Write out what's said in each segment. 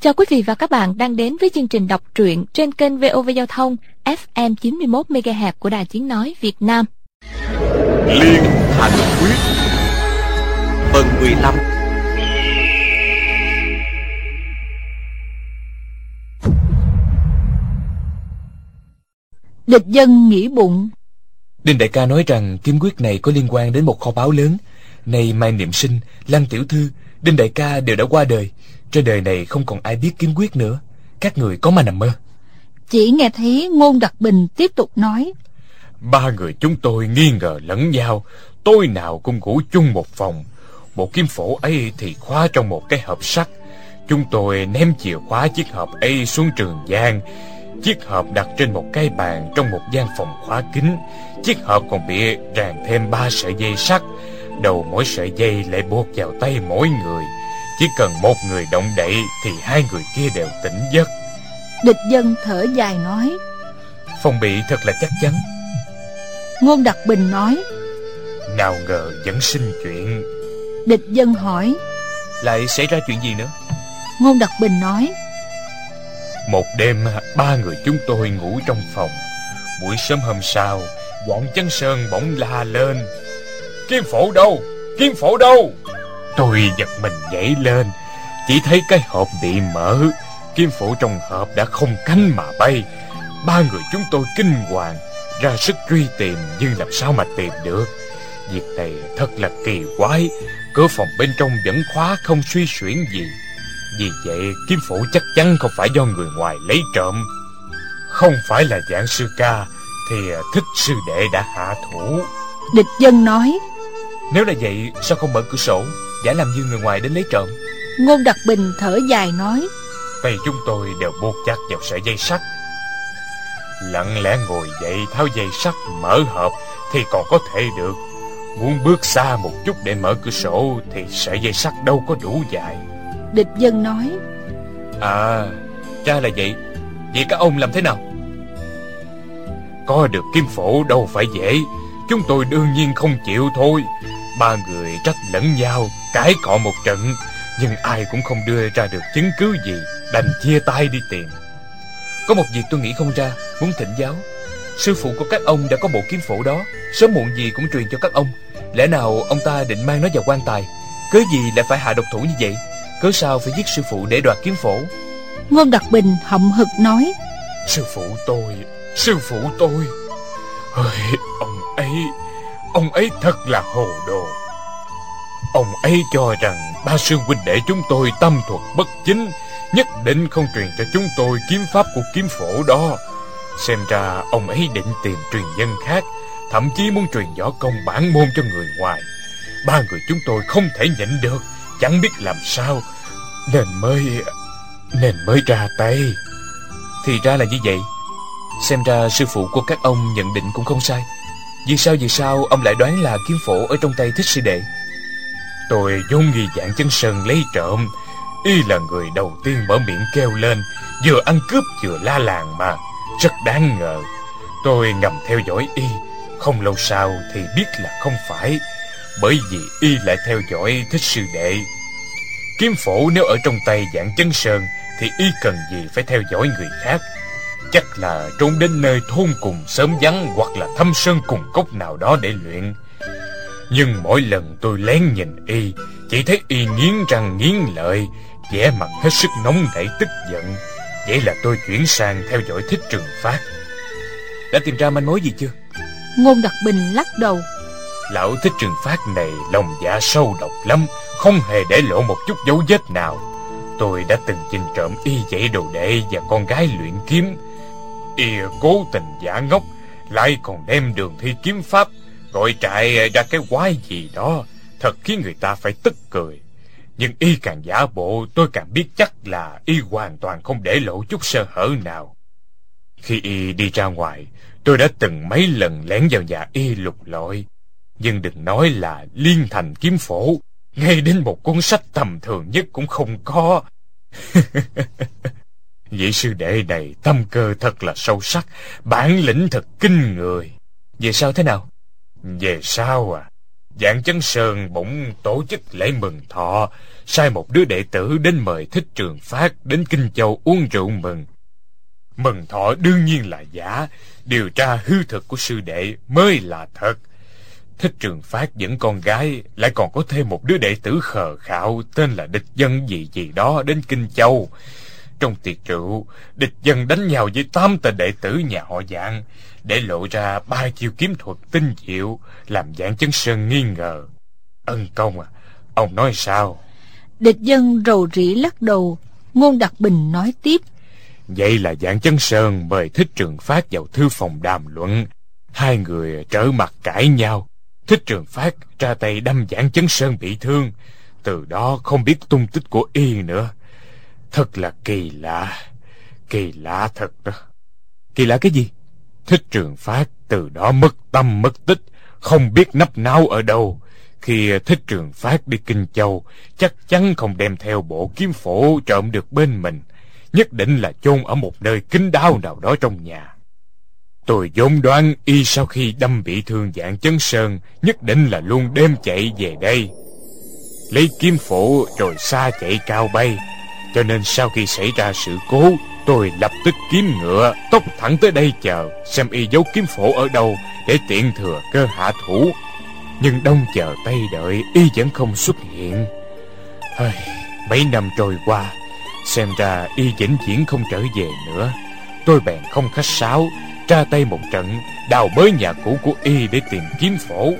Chào quý vị và các bạn đang đến với chương trình đọc truyện trên kênh VOV Giao thông FM 91 MHz của Đài Tiếng nói Việt Nam. Liên Thành Quyết. Phần 15 Địch dân nghĩ bụng. Đinh đại ca nói rằng kiếm quyết này có liên quan đến một kho báu lớn Này Mai Niệm Sinh, Lăng Tiểu Thư, Đinh đại ca đều đã qua đời Trên đời này không còn ai biết kiếm quyết nữa. Các người có mà nằm mơ. Chỉ nghe thấy Ngôn Đặc Bình tiếp tục nói. Ba người chúng tôi nghi ngờ lẫn nhau Tôi nào cũng ngủ chung một phòng. Một kiếm phổ ấy thì khóa trong một cái hộp sắt. Chúng tôi ném chìa khóa chiếc hộp ấy xuống trường giang. Chiếc hộp đặt trên một cái bàn trong một gian phòng khóa kín. Chiếc hộp còn bị ràng thêm ba sợi dây sắt Đầu mỗi sợi dây lại buộc vào tay mỗi người. Chỉ cần một người động đậy Thì hai người kia đều tỉnh giấc. Địch dân thở dài nói Phòng bị thật là chắc chắn. Ngôn Đặc Bình nói Nào ngờ vẫn sinh chuyện. Địch dân hỏi Lại xảy ra chuyện gì nữa? Ngôn Đặc Bình nói Một đêm ba người chúng tôi ngủ trong phòng. Buổi sớm hôm sau Doãn chân sơn bỗng la lên Kim phổ đâu? Kim phổ đâu? Tôi giật mình nhảy lên. Chỉ thấy cái hộp bị mở. Kim phổ trong hộp đã không cánh mà bay. Ba người chúng tôi kinh hoàng, Ra sức truy tìm Nhưng làm sao mà tìm được? Việc này thật là kỳ quái. Cửa phòng bên trong vẫn khóa không suy xuyển gì. Vì vậy kiếm phổ chắc chắn không phải do người ngoài lấy trộm. Không phải là dạng sư ca, Thì thích sư đệ đã hạ thủ. Địch dân nói nếu là vậy sao không mở cửa sổ Giả làm như người ngoài đến lấy trộm? Ngôn Đặc Bình thở dài nói Tay chúng tôi đều buộc chặt vào sợi dây sắt. Lặng lẽ ngồi dậy tháo dây sắt mở hộp Thì còn có thể được. Muốn bước xa một chút để mở cửa sổ Thì sợi dây sắt đâu có đủ dài. Địch dân nói À Ra là vậy. Vậy các ông làm thế nào? Có được kim phổ đâu phải dễ. Chúng tôi đương nhiên không chịu thôi Ba người trách lẫn nhau Cãi cọ một trận Nhưng ai cũng không đưa ra được chứng cứ gì Đành chia tay đi tìm. Có một việc tôi nghĩ không ra Muốn thỉnh giáo. Sư phụ của các ông đã có bộ kiếm phổ đó Sớm muộn gì cũng truyền cho các ông. Lẽ nào ông ta định mang nó vào quan tài? Cớ gì lại phải hạ độc thủ như vậy? Cớ sao phải giết sư phụ để đoạt kiếm phổ? Ngôn Đặc Bình hậm hực nói Sư phụ tôi Sư phụ tôi. Ôi, Ông ấy Ông ấy thật là hồ đồ. Ông ấy cho rằng Ba sư huynh đệ chúng tôi tâm thuật bất chính, Nhất định không truyền cho chúng tôi kiếm pháp của kiếm phổ đó. Xem ra ông ấy định tìm truyền nhân khác, Thậm chí muốn truyền võ công bản môn cho người ngoài. Ba người chúng tôi không thể nhịn được, Chẳng biết làm sao. Nên mới Nên mới ra tay. Thì ra là như vậy. Xem ra sư phụ của các ông nhận định cũng không sai. Vì sao vì sao ông lại đoán là kiếm phổ ở trong tay thích sư đệ? Tôi vốn nghi dạng chân sơn lấy trộm, Y là người đầu tiên mở miệng kêu lên, Vừa ăn cướp vừa la làng mà. Rất đáng ngờ. Tôi ngầm theo dõi Y, Không lâu sau thì biết là không phải, Bởi vì Y lại theo dõi thích sư đệ. Kiếm phổ nếu ở trong tay dạng chân sơn Thì Y cần gì phải theo dõi người khác? Chắc là trốn đến nơi thôn cùng sớm vắng Hoặc là thâm sơn cùng cốc nào đó để luyện. Nhưng mỗi lần tôi lén nhìn Y Chỉ thấy Y nghiến răng nghiến lợi vẻ mặt hết sức nóng nảy tức giận. Vậy là tôi chuyển sang theo dõi thích trường phát. Đã tìm ra manh mối gì chưa? Ngôn Đặc Bình lắc đầu. Lão thích trường phát này lòng dạ sâu độc lắm Không hề để lộ một chút dấu vết nào. Tôi đã từng chinh trộm y dãy đồ đệ và con gái luyện kiếm Y cố tình giả ngốc, Lại còn đem đường thi kiếm pháp Gọi trại ra cái quái gì đó, Thật khiến người ta phải tức cười. Nhưng y càng giả bộ, Tôi càng biết chắc là y hoàn toàn không để lộ chút sơ hở nào. Khi y đi ra ngoài, Tôi đã từng mấy lần lén vào nhà y lục lọi. Nhưng đừng nói là liên thành kiếm phổ, Ngay đến một cuốn sách tầm thường nhất cũng không có. Vị sư đệ này tâm cơ thật là sâu sắc Bản lĩnh thật kinh người Về sao thế nào Về sao à Dạng chân Sơn bỗng tổ chức lễ mừng thọ, sai một đứa đệ tử đến mời thích trường phát đến Kinh Châu uống rượu mừng. Mừng thọ đương nhiên là giả, điều tra hư thực của sư đệ mới là thật. Thích trường phát dẫn con gái, lại còn có thêm một đứa đệ tử khờ khạo tên là địch dân gì gì đó đến Kinh Châu. Trong tiệc rượu, địch dân đánh nhau với tám tên đệ tử nhà họ dạng, để lộ ra ba chiêu kiếm thuật tinh diệu, làm dạng chân sơn nghi ngờ. Ân công à, ông nói sao? Địch dân rầu rĩ lắc đầu, ngôn đặc bình nói tiếp. Vậy là dạng chân sơn mời thích trường phát vào thư phòng đàm luận. Hai người trở mặt cãi nhau. Thích trường phát ra tay đâm dạng chân sơn bị thương. Từ đó không biết tung tích của y nữa. Thật là kỳ lạ. Kỳ lạ thật đó. Kỳ lạ cái gì? Thích trường phát từ đó mất tâm mất tích. Không biết nấp náo ở đâu. Khi thích trường phát đi Kinh Châu, chắc chắn không đem theo bộ kiếm phổ trộm được bên mình. Nhất định là chôn ở một nơi kín đáo nào đó trong nhà. Tôi vốn đoán y sau khi đâm bị thương dạng chấn sơn, nhất định là luôn đêm chạy về đây. Lấy kiếm phổ rồi xa chạy cao bay. Cho nên sau khi xảy ra sự cố, tôi lập tức kiếm ngựa, tốc thẳng tới đây chờ, xem y giấu kiếm phổ ở đâu để tiện thừa cơ hạ thủ. Nhưng đông chờ tay đợi, y vẫn không xuất hiện. Hơi, mấy năm trôi qua, xem ra y vĩnh viễn không trở về nữa. Tôi bèn không khách sáo, ra tay một trận, đào bới nhà cũ của y để tìm kiếm phổ.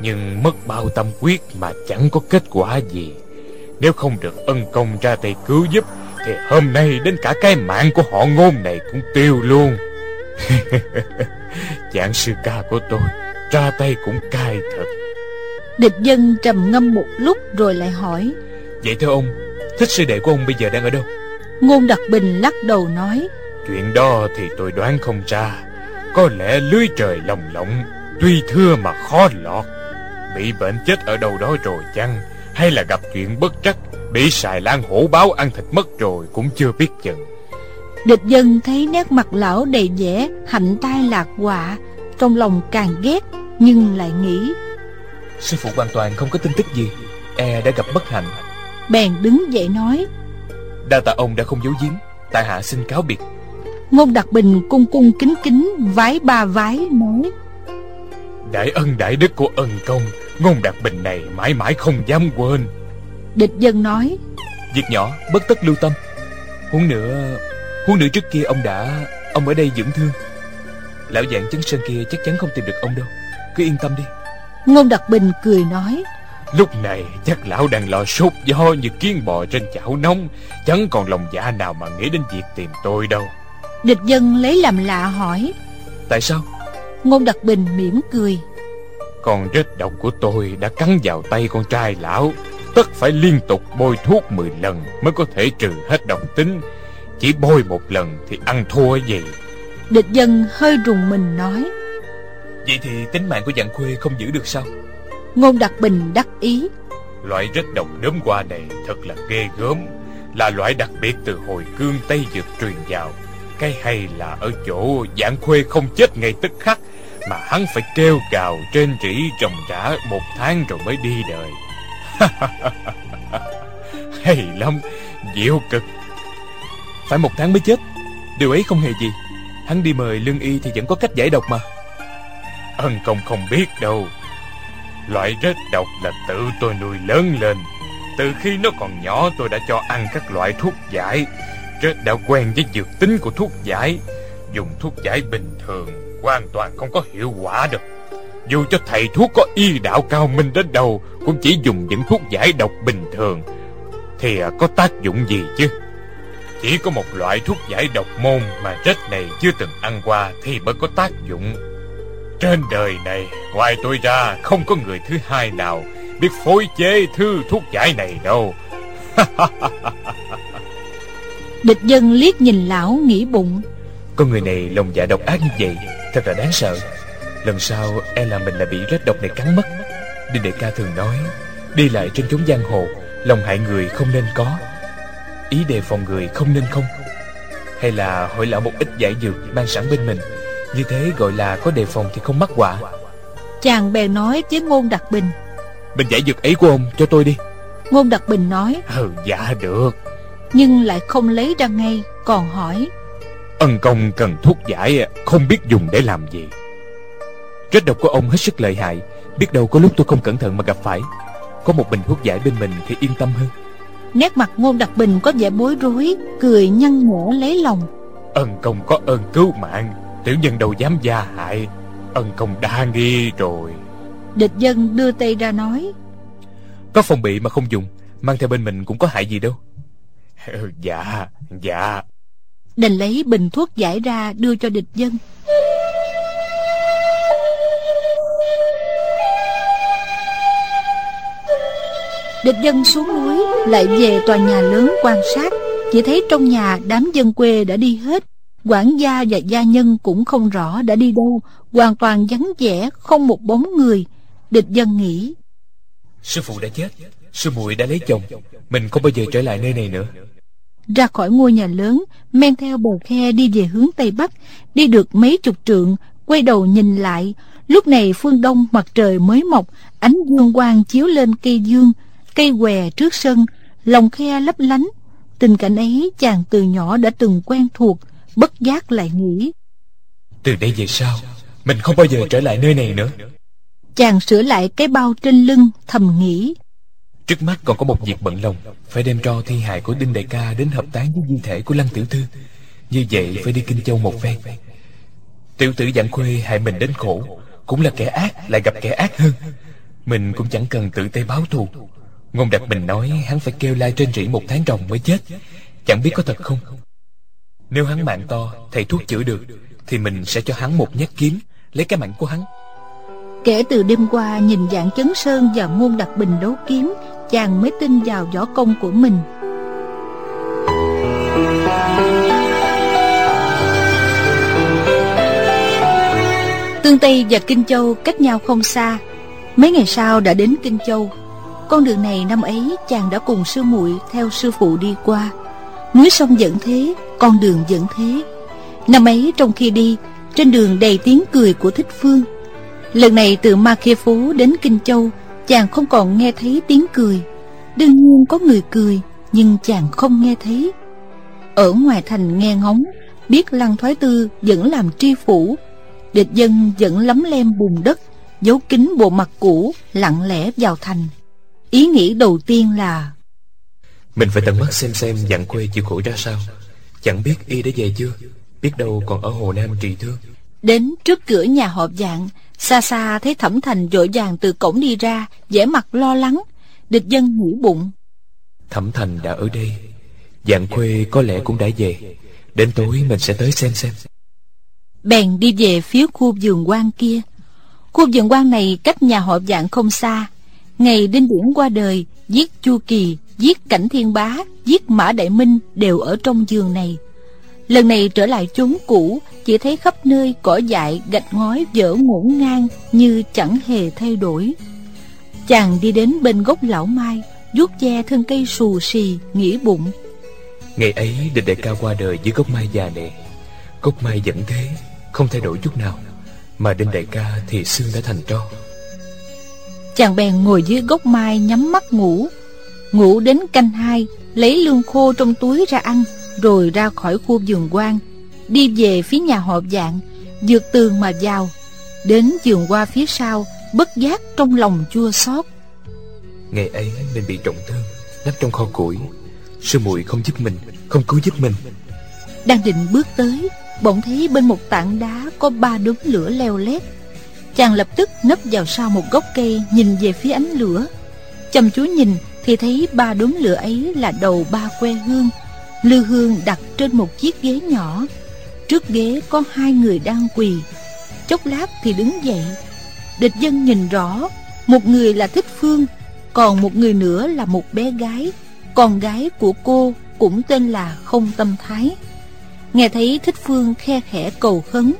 Nhưng mất bao tâm quyết mà chẳng có kết quả gì. Nếu không được ân công ra tay cứu giúp, thì hôm nay đến cả cái mạng của họ ngôn này cũng tiêu luôn. Chàng sư ca của tôi ra tay cũng cay thật. Địch dân trầm ngâm một lúc rồi lại hỏi Vậy thưa ông Thích sư đệ của ông bây giờ đang ở đâu? Ngôn đặc bình lắc đầu nói Chuyện đó thì tôi đoán không ra. Có lẽ lưới trời lồng lộng Tuy thưa mà khó lọt. Bị bệnh chết ở đâu đó rồi chăng Hay là gặp chuyện bất trắc Bị xài lan hổ báo ăn thịt mất rồi Cũng chưa biết chừng. Địch dân thấy nét mặt lão đầy vẻ Hạnh tai lạc quạ Trong lòng càng ghét Nhưng lại nghĩ Sư phụ hoàn toàn không có tin tức gì E đã gặp bất hạnh. Bèn đứng dậy nói Đa tạ ông đã không giấu giếm Tại hạ xin cáo biệt. Ngôn đặc bình cung cung kính kính Vái ba vái nói Đại ân đại đức của ân công Ngôn đặc bình này mãi mãi không dám quên. Địch dân nói Việc nhỏ bất tất lưu tâm. Huống nữa Huống nữa trước kia ông đã Ông ở đây dưỡng thương. Lão dạng chấn sơn kia chắc chắn không tìm được ông đâu. Cứ yên tâm đi. Ngôn đặc bình cười nói Lúc này chắc lão đang lo sốt do như kiến bò trên chảo nóng. Chẳng còn lòng dạ nào mà nghĩ đến việc tìm tôi đâu. Địch dân lấy làm lạ hỏi Tại sao? Ngôn đặc bình mỉm cười Con rết độc của tôi đã cắn vào tay con trai lão. Tất phải liên tục bôi thuốc 10 lần mới có thể trừ hết độc tính. Chỉ bôi một lần thì ăn thua gì Địch dân hơi rùng mình nói Vậy thì tính mạng của dạng khuê không giữ được sao? Ngôn đặc bình đắc ý Loại rết độc đốm qua này thật là ghê gớm Là loại đặc biệt từ hồi cương Tây Dược truyền vào. Cái hay là ở chỗ dạng khuê không chết ngay tức khắc mà hắn phải kêu gào trên rỉ trồng trả một tháng rồi mới đi đời. Hay lắm, diệu cực. Phải một tháng mới chết. Điều ấy không hề gì. Hắn đi mời lương y thì vẫn có cách giải độc mà. Ân công không biết đâu. Loại rết độc là tự tôi nuôi lớn lên. Từ khi nó còn nhỏ tôi đã cho ăn các loại thuốc giải. Rết đã quen với dược tính của thuốc giải. Dùng thuốc giải bình thường. Hoàn toàn không có hiệu quả được. Dù cho thầy thuốc có y đạo cao minh đến đâu Cũng chỉ dùng những thuốc giải độc bình thường Thì à, có tác dụng gì chứ? Chỉ có một loại thuốc giải độc môn Mà rết này chưa từng ăn qua Thì mới có tác dụng. Trên đời này Ngoài tôi ra không có người thứ hai nào Biết phối chế thư thuốc giải này đâu. Địch dân liếc nhìn lão nghĩ bụng. Con người này lòng dạ độc ác như vậy Thật là đáng sợ. Lần sau e là mình lại bị rết độc này cắn mất. Đinh đệ ca thường nói Đi lại trên chốn giang hồ Lòng hại người không nên có. Ý đề phòng người không nên không. Hay là hỏi lão một ít giải dược Mang sẵn bên mình. Như thế gọi là có đề phòng thì không mắc họa Chàng bèn nói với Ngôn Đặc Bình. Bình giải dược ấy của ông cho tôi đi. Ngôn Đặc Bình nói. Ừ dạ được. Nhưng lại không lấy ra ngay Còn hỏi Ân công cần thuốc giải Không biết dùng để làm gì. Rết độc của ông hết sức lợi hại. Biết đâu có lúc tôi không cẩn thận mà gặp phải. Có một bình thuốc giải bên mình thì yên tâm hơn. Nét mặt Ngôn Đặc Bình có vẻ bối rối Cười nhăn nhở lấy lòng. Ân công có ơn cứu mạng. Tiểu nhân đâu dám gia hại. Ân công đa nghi rồi. Địch dân đưa tay ra nói. Có phòng bị mà không dùng. Mang theo bên mình cũng có hại gì đâu. Dạ dạ Đành lấy bình thuốc giải ra đưa cho địch dân. Địch dân xuống núi, lại về tòa nhà lớn quan sát, Chỉ thấy trong nhà đám dân quê đã đi hết. Quản gia và gia nhân cũng không rõ đã đi đâu, Hoàn toàn vắng vẻ, không một bóng người. Địch dân nghĩ, Sư phụ đã chết, Sư muội đã lấy chồng, Mình không bao giờ trở lại nơi này nữa. Ra khỏi ngôi nhà lớn Men theo bờ khe đi về hướng Tây Bắc Đi được mấy chục trượng Quay đầu nhìn lại. Lúc này phương đông mặt trời mới mọc Ánh dương quang chiếu lên cây dương Cây què trước sân Lòng khe lấp lánh. Tình cảnh ấy chàng từ nhỏ đã từng quen thuộc Bất giác lại nghĩ. Từ đây về sau Mình không bao giờ trở lại nơi này nữa. Chàng sửa lại cái bao trên lưng Thầm nghĩ Trước mắt còn có một việc bận lòng, Phải đem cho thi hài của Đinh Đại ca Đến hợp tán với di thể của Lăng Tiểu Thư. Như vậy phải đi Kinh Châu một phen. Tiểu tử dạng khuê hại mình đến khổ, Cũng là kẻ ác, lại gặp kẻ ác hơn. Mình cũng chẳng cần tự tay báo thù. Ngôn Đặc Bình nói hắn phải kêu lai trên rỉ một tháng ròng mới chết. Chẳng biết có thật không? Nếu hắn mạng to, Thầy thuốc chữa được, Thì mình sẽ cho hắn một nhát kiếm, Lấy cái mạng của hắn. Kể từ đêm qua, nhìn dạng chấn sơn và ngôn đặc bình đấu kiếm Chàng mới tin vào võ công của mình. Tương Tây và Kinh Châu cách nhau không xa. Mấy ngày sau đã đến Kinh Châu. Con đường này năm ấy chàng đã cùng sư muội theo sư phụ đi qua. Núi sông dẫn thế, con đường dẫn thế. Năm ấy trong khi đi Trên đường đầy tiếng cười của Thích Phương. Lần này từ Ma Khê Phố đến Kinh Châu Chàng không còn nghe thấy tiếng cười. Đương nhiên có người cười Nhưng chàng không nghe thấy. Ở ngoài thành nghe ngóng Biết Lăng Thoái Tư vẫn làm tri phủ. Địch dân vẫn lấm lem bùn đất Giấu kín bộ mặt cũ Lặng lẽ vào thành. Ý nghĩ đầu tiên là Mình phải tận mắt xem xem dặn quê chịu khổ ra sao. Chẳng biết y đã về chưa Biết đâu còn ở Hồ Nam trị thương. Đến trước cửa nhà họp dạng Xa xa thấy thẩm thành vội vàng từ cổng đi ra vẻ mặt lo lắng. Địch dân nghĩ bụng. Thẩm thành đã ở đây. Dạng khuê có lẽ cũng đã về. Đến tối mình sẽ tới xem xem. Bèn đi về phía khu vườn quan kia. Khu vườn quan này cách nhà họ dạng không xa. Ngày Đinh Điển qua đời Giết Chu Kỳ Giết Cảnh Thiên Bá Giết Mã Đại Minh Đều ở trong vườn này Lần này trở lại chốn cũ Chỉ thấy khắp nơi cỏ dại gạch ngói dở ngổn ngang Như chẳng hề thay đổi. Chàng đi đến bên gốc lão mai vuốt che thân cây xù xì Nghĩ bụng. Ngày ấy địch đại ca qua đời dưới gốc mai già này Gốc mai vẫn thế Không thay đổi chút nào. Mà đinh đại ca thì xương đã thành tro. Chàng bèn ngồi dưới gốc mai nhắm mắt ngủ. Ngủ đến canh hai Lấy lương khô trong túi ra ăn Rồi ra khỏi khu vườn quan Đi về phía nhà họ dạng Dược tường mà vào. Đến vườn qua phía sau Bất giác trong lòng chua xót. Ngày ấy mình bị trọng thương Nắp trong kho củi. Sư muội không giúp mình Không cứu giúp mình. Đang định bước tới Bỗng thấy bên một tảng đá Có ba đốm lửa leo lét. Chàng lập tức nấp vào sau một gốc cây Nhìn về phía ánh lửa. Chăm chú nhìn thì thấy ba đốm lửa ấy Là đầu ba que hương Lư hương đặt trên một chiếc ghế nhỏ. Trước ghế có hai người đang quỳ. Chốc lát thì đứng dậy. Địch dân nhìn rõ, Một người là Thích Phương, Còn một người nữa là một bé gái. Con gái của cô cũng tên là Không Tâm Thái. Nghe thấy Thích Phương khe khẽ cầu khấn,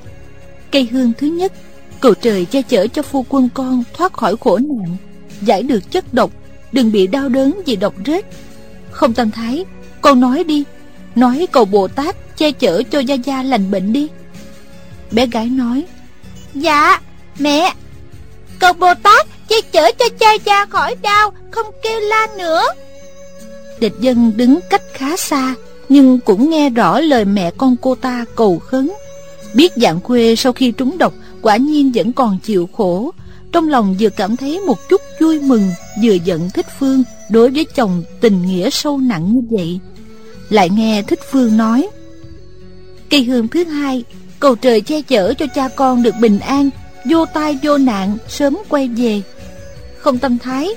Cây hương thứ nhất, Cầu trời che chở cho phu quân con thoát khỏi khổ nạn, Giải được chất độc, Đừng bị đau đớn vì độc rết. Không Tâm Thái, Con nói đi. Nói cầu Bồ Tát che chở cho Gia Gia lành bệnh đi. Bé gái nói Dạ mẹ. Cầu Bồ Tát che chở cho cha cha khỏi đau Không kêu la nữa. Địch dân đứng cách khá xa Nhưng cũng nghe rõ lời mẹ con cô ta cầu khấn. Biết dạng khuê sau khi trúng độc Quả nhiên vẫn còn chịu khổ. Trong lòng vừa cảm thấy một chút vui mừng Vừa giận thích phương Đối với chồng tình nghĩa sâu nặng như vậy Lại nghe thích phương nói. Cây hương thứ hai Cầu trời che chở cho cha con được bình an Vô tai vô nạn Sớm quay về. Không tâm thái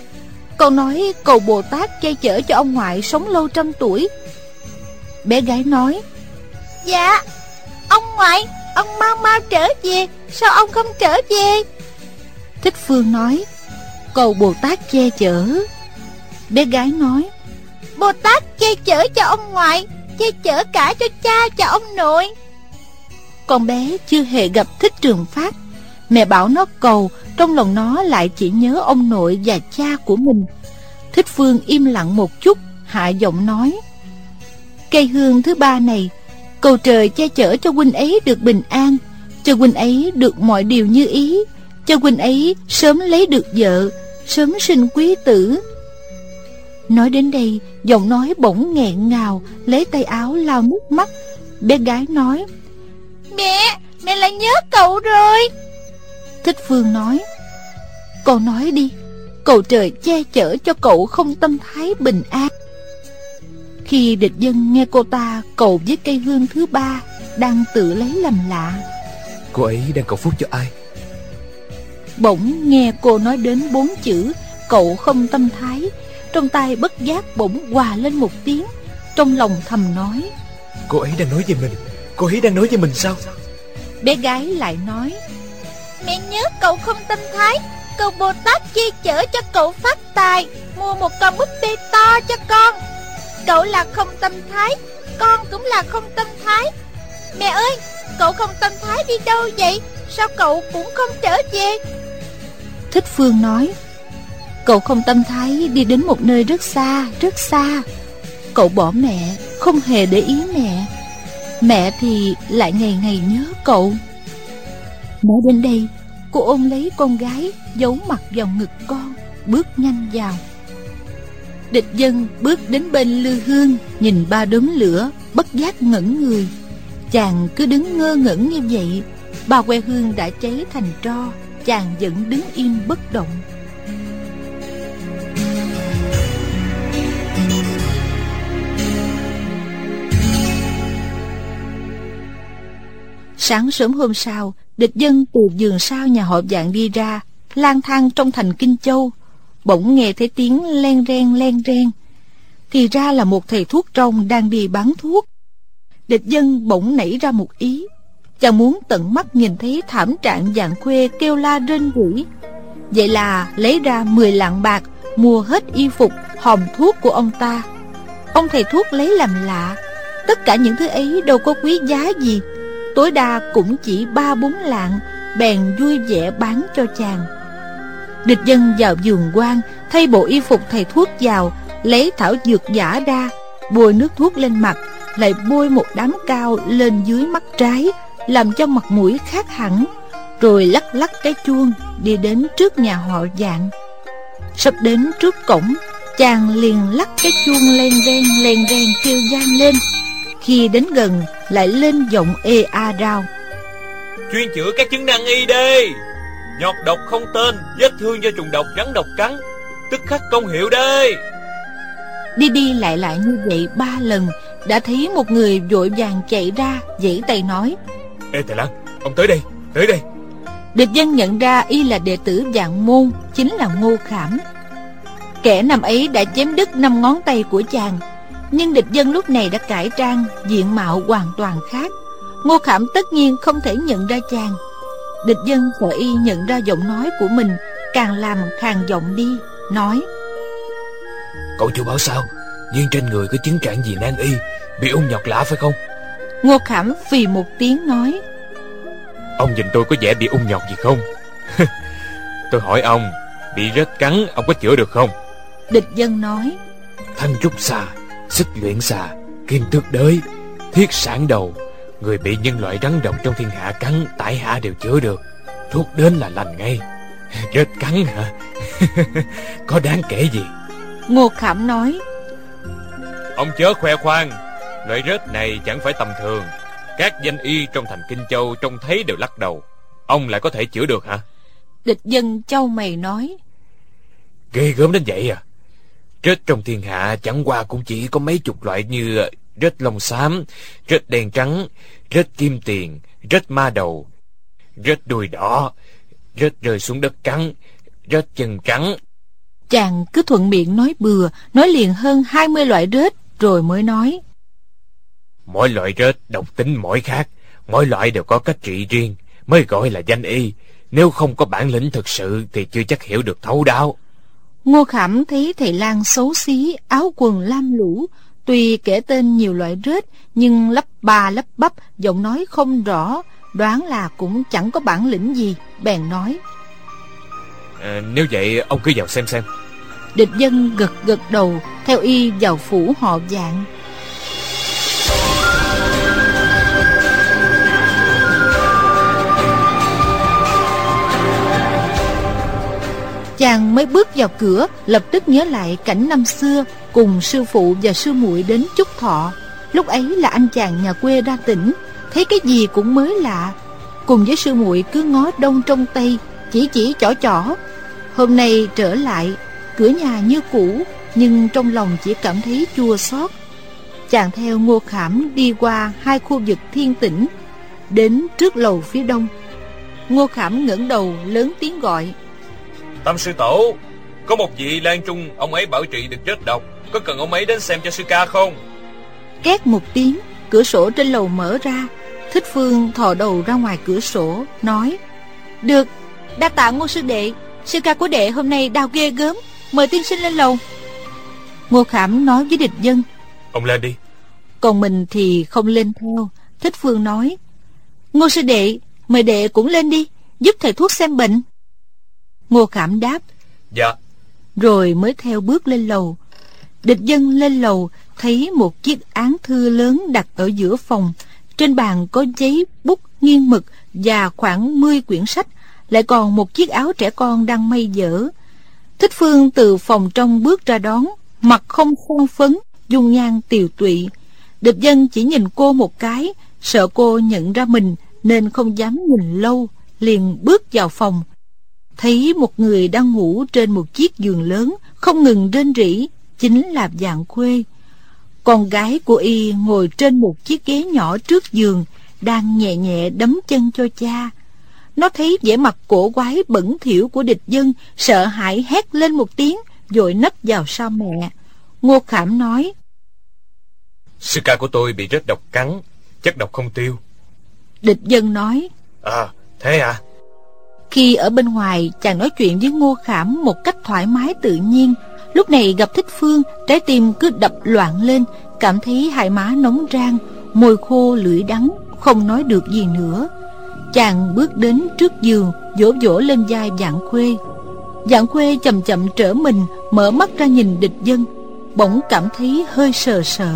Con nói cầu Bồ Tát che chở cho ông ngoại Sống lâu trăm tuổi. Bé gái nói Dạ Ông ngoại Ông mau mau trở về Sao ông không trở về? Thích Phương nói Cầu Bồ Tát che chở. Bé gái nói Bồ Tát che chở cho ông ngoại, Che chở cả cho cha, cho ông nội. Con bé chưa hề gặp thích trường phát. Mẹ bảo nó cầu, Trong lòng nó lại chỉ nhớ ông nội và cha của mình. Thích Phương im lặng một chút, Hạ giọng nói, Cây hương thứ ba này, Cầu trời che chở cho huynh ấy được bình an, Cho huynh ấy được mọi điều như ý, Cho huynh ấy sớm lấy được vợ, Sớm sinh quý tử. Nói đến đây Giọng nói bỗng nghẹn ngào Lấy tay áo lau nước mắt. Bé gái nói Mẹ, mẹ lại nhớ cậu rồi. Thích Phương nói Cậu nói đi Cầu trời che chở cho cậu không tâm thái bình an. Khi địch dân nghe cô ta cầu với cây hương thứ ba Đang tự lấy làm lạ. Cô ấy đang cầu phúc cho ai? Bỗng nghe cô nói đến bốn chữ Cậu không tâm thái Trong tay bất giác bỗng hòa lên một tiếng Trong lòng thầm nói. Cô ấy đang nói về mình. Cô ấy đang nói về mình sao? Bé gái lại nói Mẹ nhớ cậu không tâm thái. Cầu Bồ Tát chi chở cho cậu phát tài Mua một con búp bê to cho con. Cậu là không tâm thái Con cũng là không tâm thái. Mẹ ơi Cậu không tâm thái đi đâu vậy? Sao cậu cũng không trở về? Thích Phương nói Cậu không tâm thái đi đến một nơi rất xa Rất xa. Cậu bỏ mẹ, Không hề để ý mẹ. Mẹ thì lại ngày ngày nhớ cậu. Nói đến đây, Cô ôm lấy con gái, Giấu mặt vào ngực con, Bước nhanh vào. Địch dân bước đến bên lư hương, Nhìn ba đốm lửa, Bất giác ngẩn người. Chàng cứ đứng ngơ ngẩn như vậy. Ba que hương đã cháy thành tro, Chàng vẫn đứng im bất động. Sáng sớm hôm sau Địch dân từ giường sau nhà họ dạng đi ra lang thang trong thành Kinh Châu. Bỗng nghe thấy tiếng len ren len ren Thì ra là một thầy thuốc trong đang đi bán thuốc. Địch dân bỗng nảy ra một ý. Chàng muốn tận mắt nhìn thấy thảm trạng dạng khuê kêu la rên rỉ. Vậy là lấy ra 10 lạng bạc Mua hết y phục, hòm thuốc của ông ta. Ông thầy thuốc lấy làm lạ. Tất cả những thứ ấy đâu có quý giá gì. Tối đa cũng chỉ ba bốn lạng, Bèn vui vẻ bán cho chàng. Địch dân vào giường quan, Thay bộ y phục thầy thuốc vào, Lấy thảo dược giả ra, Bôi nước thuốc lên mặt, Lại bôi một đám cao lên dưới mắt trái, Làm cho mặt mũi khác hẳn, Rồi lắc lắc cái chuông, Đi đến trước nhà họ dạng. Sắp đến trước cổng, Chàng liền lắc cái chuông len ren len ren kêu gian lên. Khi đến gần lại lên giọng ê a rao. Chuyên chữa các chứng năng y đi Nhọt độc không tên Vết thương do trùng độc rắn độc cắn. Tức khắc công hiệu đây Đi đi lại lại như vậy ba lần Đã thấy một người vội vàng chạy ra Dãy tay nói. Ê Tài Lan Ông tới đây Tới đây. Địch dân nhận ra y là đệ tử dạng môn Chính là Ngô Khảm. Kẻ năm ấy đã chém đứt năm ngón tay của chàng Nhưng địch dân lúc này đã cải trang Diện mạo hoàn toàn khác. Ngô Khảm tất nhiên không thể nhận ra chàng. Địch dân sợ y nhận ra giọng nói của mình Càng làm khàn giọng đi Nói. Cậu chưa bảo sao? Nhưng trên người có chứng trạng gì nan y Bị ung nhọt lạ phải không? Ngô Khảm vì một tiếng nói. Ông nhìn tôi có vẻ bị ung nhọt gì không? Tôi hỏi ông Bị rết cắn ông có chữa được không? Địch dân nói. Thanh trúc xà Xích luyện xà Kim tước đới Thiết sản đầu Người bị nhân loại rắn độc trong thiên hạ cắn Tại hạ đều chữa được. Thuốc đến là lành ngay. Rết cắn hả? Có đáng kể gì? Ngô Khảm nói Ông chớ khoe khoang Loại rết này chẳng phải tầm thường. Các danh y trong thành Kinh Châu Trông thấy đều lắc đầu. Ông lại có thể chữa được hả? Địch dân châu mày nói Ghê gớm đến vậy à Rết trong thiên hạ chẳng qua cũng chỉ có mấy chục loại như rết lông xám, rết đen trắng, rết kim tiền, rết ma đầu, rết đuôi đỏ, rết rơi xuống đất cắn, rết chân cắn. Chàng cứ thuận miệng nói bừa, nói liền hơn 20 loại rết, rồi mới nói. Mỗi loại rết độc tính mỗi khác, mỗi loại đều có cách trị riêng, mới gọi là danh y. Nếu không có bản lĩnh thực sự thì chưa chắc hiểu được thấu đáo. Ngô Khảm thấy thầy Lan xấu xí, áo quần lam lũ, tuy kể tên nhiều loại rết, nhưng lắp ba lắp bắp, giọng nói không rõ, đoán là cũng chẳng có bản lĩnh gì, bèn nói. À, nếu vậy ông cứ vào xem xem. Địch dân gật gật đầu, theo y vào phủ họ dạng. Chàng mới bước vào cửa, Lập tức nhớ lại cảnh năm xưa, Cùng sư phụ và sư muội đến chúc thọ. Lúc ấy là anh chàng nhà quê ra tỉnh, Thấy cái gì cũng mới lạ. Cùng với sư muội cứ ngó đông trong tây Chỉ chỉ chỏ chỏ. Hôm nay trở lại, Cửa nhà như cũ, Nhưng trong lòng chỉ cảm thấy chua xót. Chàng theo ngô khảm đi qua hai khu vực thiên tỉnh, Đến trước lầu phía đông. Ngô khảm ngẩng đầu lớn tiếng gọi Tam sư tổ Có một vị Lan Trung Ông ấy bảo trị được chết độc. Có cần ông ấy đến xem cho sư ca không? Két một tiếng Cửa sổ trên lầu mở ra. Thích Phương thò đầu ra ngoài cửa sổ Nói Được Đa tạ ngô sư đệ. Sư ca của đệ hôm nay đau ghê gớm. Mời tiên sinh lên lầu. Ngô Khảm nói với địch dân Ông lên đi. Còn mình thì không lên theo. Thích Phương nói Ngô sư đệ Mời đệ cũng lên đi Giúp thầy thuốc xem bệnh Ngô Khảm đáp. Dạ. Rồi mới theo bước lên lầu. Địch dân lên lầu Thấy một chiếc án thư lớn đặt ở giữa phòng. Trên bàn có giấy, bút, nghiêng mực Và khoảng 10 quyển sách. Lại còn một chiếc áo trẻ con đang may dở. Thích Phương từ phòng trong bước ra đón Mặt không phong phấn Dung nhan tiều tụy. Địch dân chỉ nhìn cô một cái Sợ cô nhận ra mình Nên không dám nhìn lâu Liền bước vào phòng thấy một người đang ngủ trên một chiếc giường lớn không ngừng rên rỉ chính là dạng khuê con gái của y ngồi trên một chiếc ghế nhỏ trước giường đang nhẹ nhẹ đấm chân cho cha. Nó thấy vẻ mặt cổ quái bẩn thỉu của địch dân sợ hãi hét lên một tiếng rồi nấp vào sau mẹ. Ngô khảm nói sư ca của tôi bị rết độc cắn chất độc không tiêu. Địch dân nói à thế à khi ở bên ngoài chàng nói chuyện với Ngô Khảm một cách thoải mái tự nhiên. Lúc này gặp Thích Phương Trái tim cứ đập loạn lên Cảm thấy hai má nóng rang Môi khô lưỡi đắng Không nói được gì nữa. Chàng bước đến trước giường Vỗ vỗ lên vai dạng khuê. Dạng khuê chậm chậm trở mình Mở mắt ra nhìn địch dân. Bỗng cảm thấy hơi sờ sợ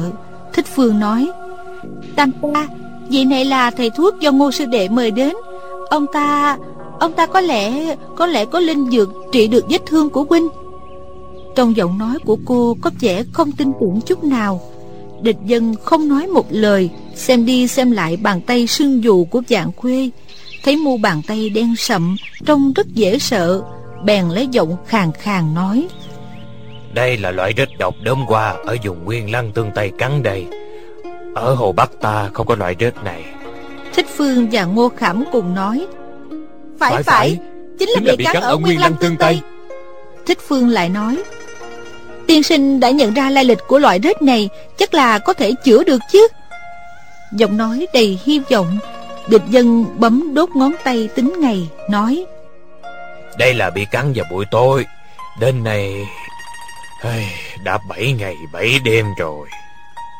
Thích Phương nói Tam ca, Vị này là thầy thuốc do ngô sư đệ mời đến. Ông ta Ông ta có lẽ Có lẽ có linh dược trị được vết thương của huynh. Trong giọng nói của cô Có vẻ không tin tưởng chút nào. Địch dân không nói một lời Xem đi xem lại bàn tay sưng dù của dạng khuê. Thấy mu bàn tay đen sậm Trông rất dễ sợ Bèn lấy giọng khàn khàn nói. Đây là loại rết độc đốm qua Ở vùng nguyên lăng tương Tây cắn đây. Ở Hồ Bắc ta không có loại rết này. Thích Phương và Ngô Khảm cùng nói phải phải, phải. Chính là, bị, cắn, ở Nguyên Lăng Tương Tây. Thích Phương lại nói Tiên sinh đã nhận ra lai lịch của loại rết này Chắc là có thể chữa được chứ? Giọng nói đầy hy vọng. Địch dân bấm đốt ngón tay tính ngày Nói Đây là bị cắn vào buổi tối. Đến này Đã bảy ngày bảy đêm rồi.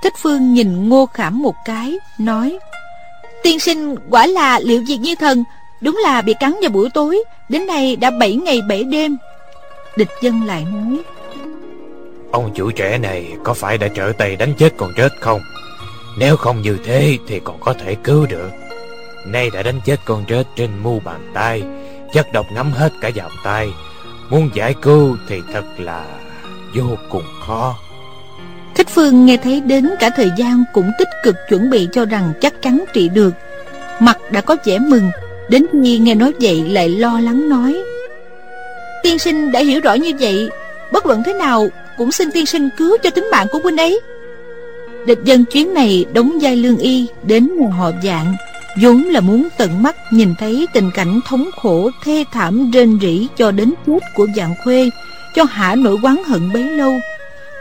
Thích Phương nhìn Ngô Khảm một cái Nói Tiên sinh quả là liệu việc như thần Đúng là bị cắn vào buổi tối Đến nay đã 7 ngày 7 đêm. Địch dân lại nói Ông chủ trẻ này có phải đã trở tay đánh chết con chết không? Nếu không như thế thì còn có thể cứu được. Nay đã đánh chết con chết trên mu bàn tay Chất độc ngấm hết cả vào tay. Muốn giải cứu thì thật là vô cùng khó. Thích Phương nghe thấy đến cả thời gian cũng tích cực chuẩn bị cho rằng chắc chắn trị được. Mặt đã có vẻ mừng Đến Nhi nghe nói vậy lại lo lắng nói, Tiên sinh đã hiểu rõ như vậy, Bất luận thế nào Cũng xin tiên sinh cứu cho tính mạng của huynh ấy. Địch dân chuyến này đóng vai lương y Đến nhà họ dạng, vốn là muốn tận mắt nhìn thấy tình cảnh thống khổ, thê thảm rên rỉ cho đến chết của dạng khuê, cho hạ nỗi oán hận bấy lâu.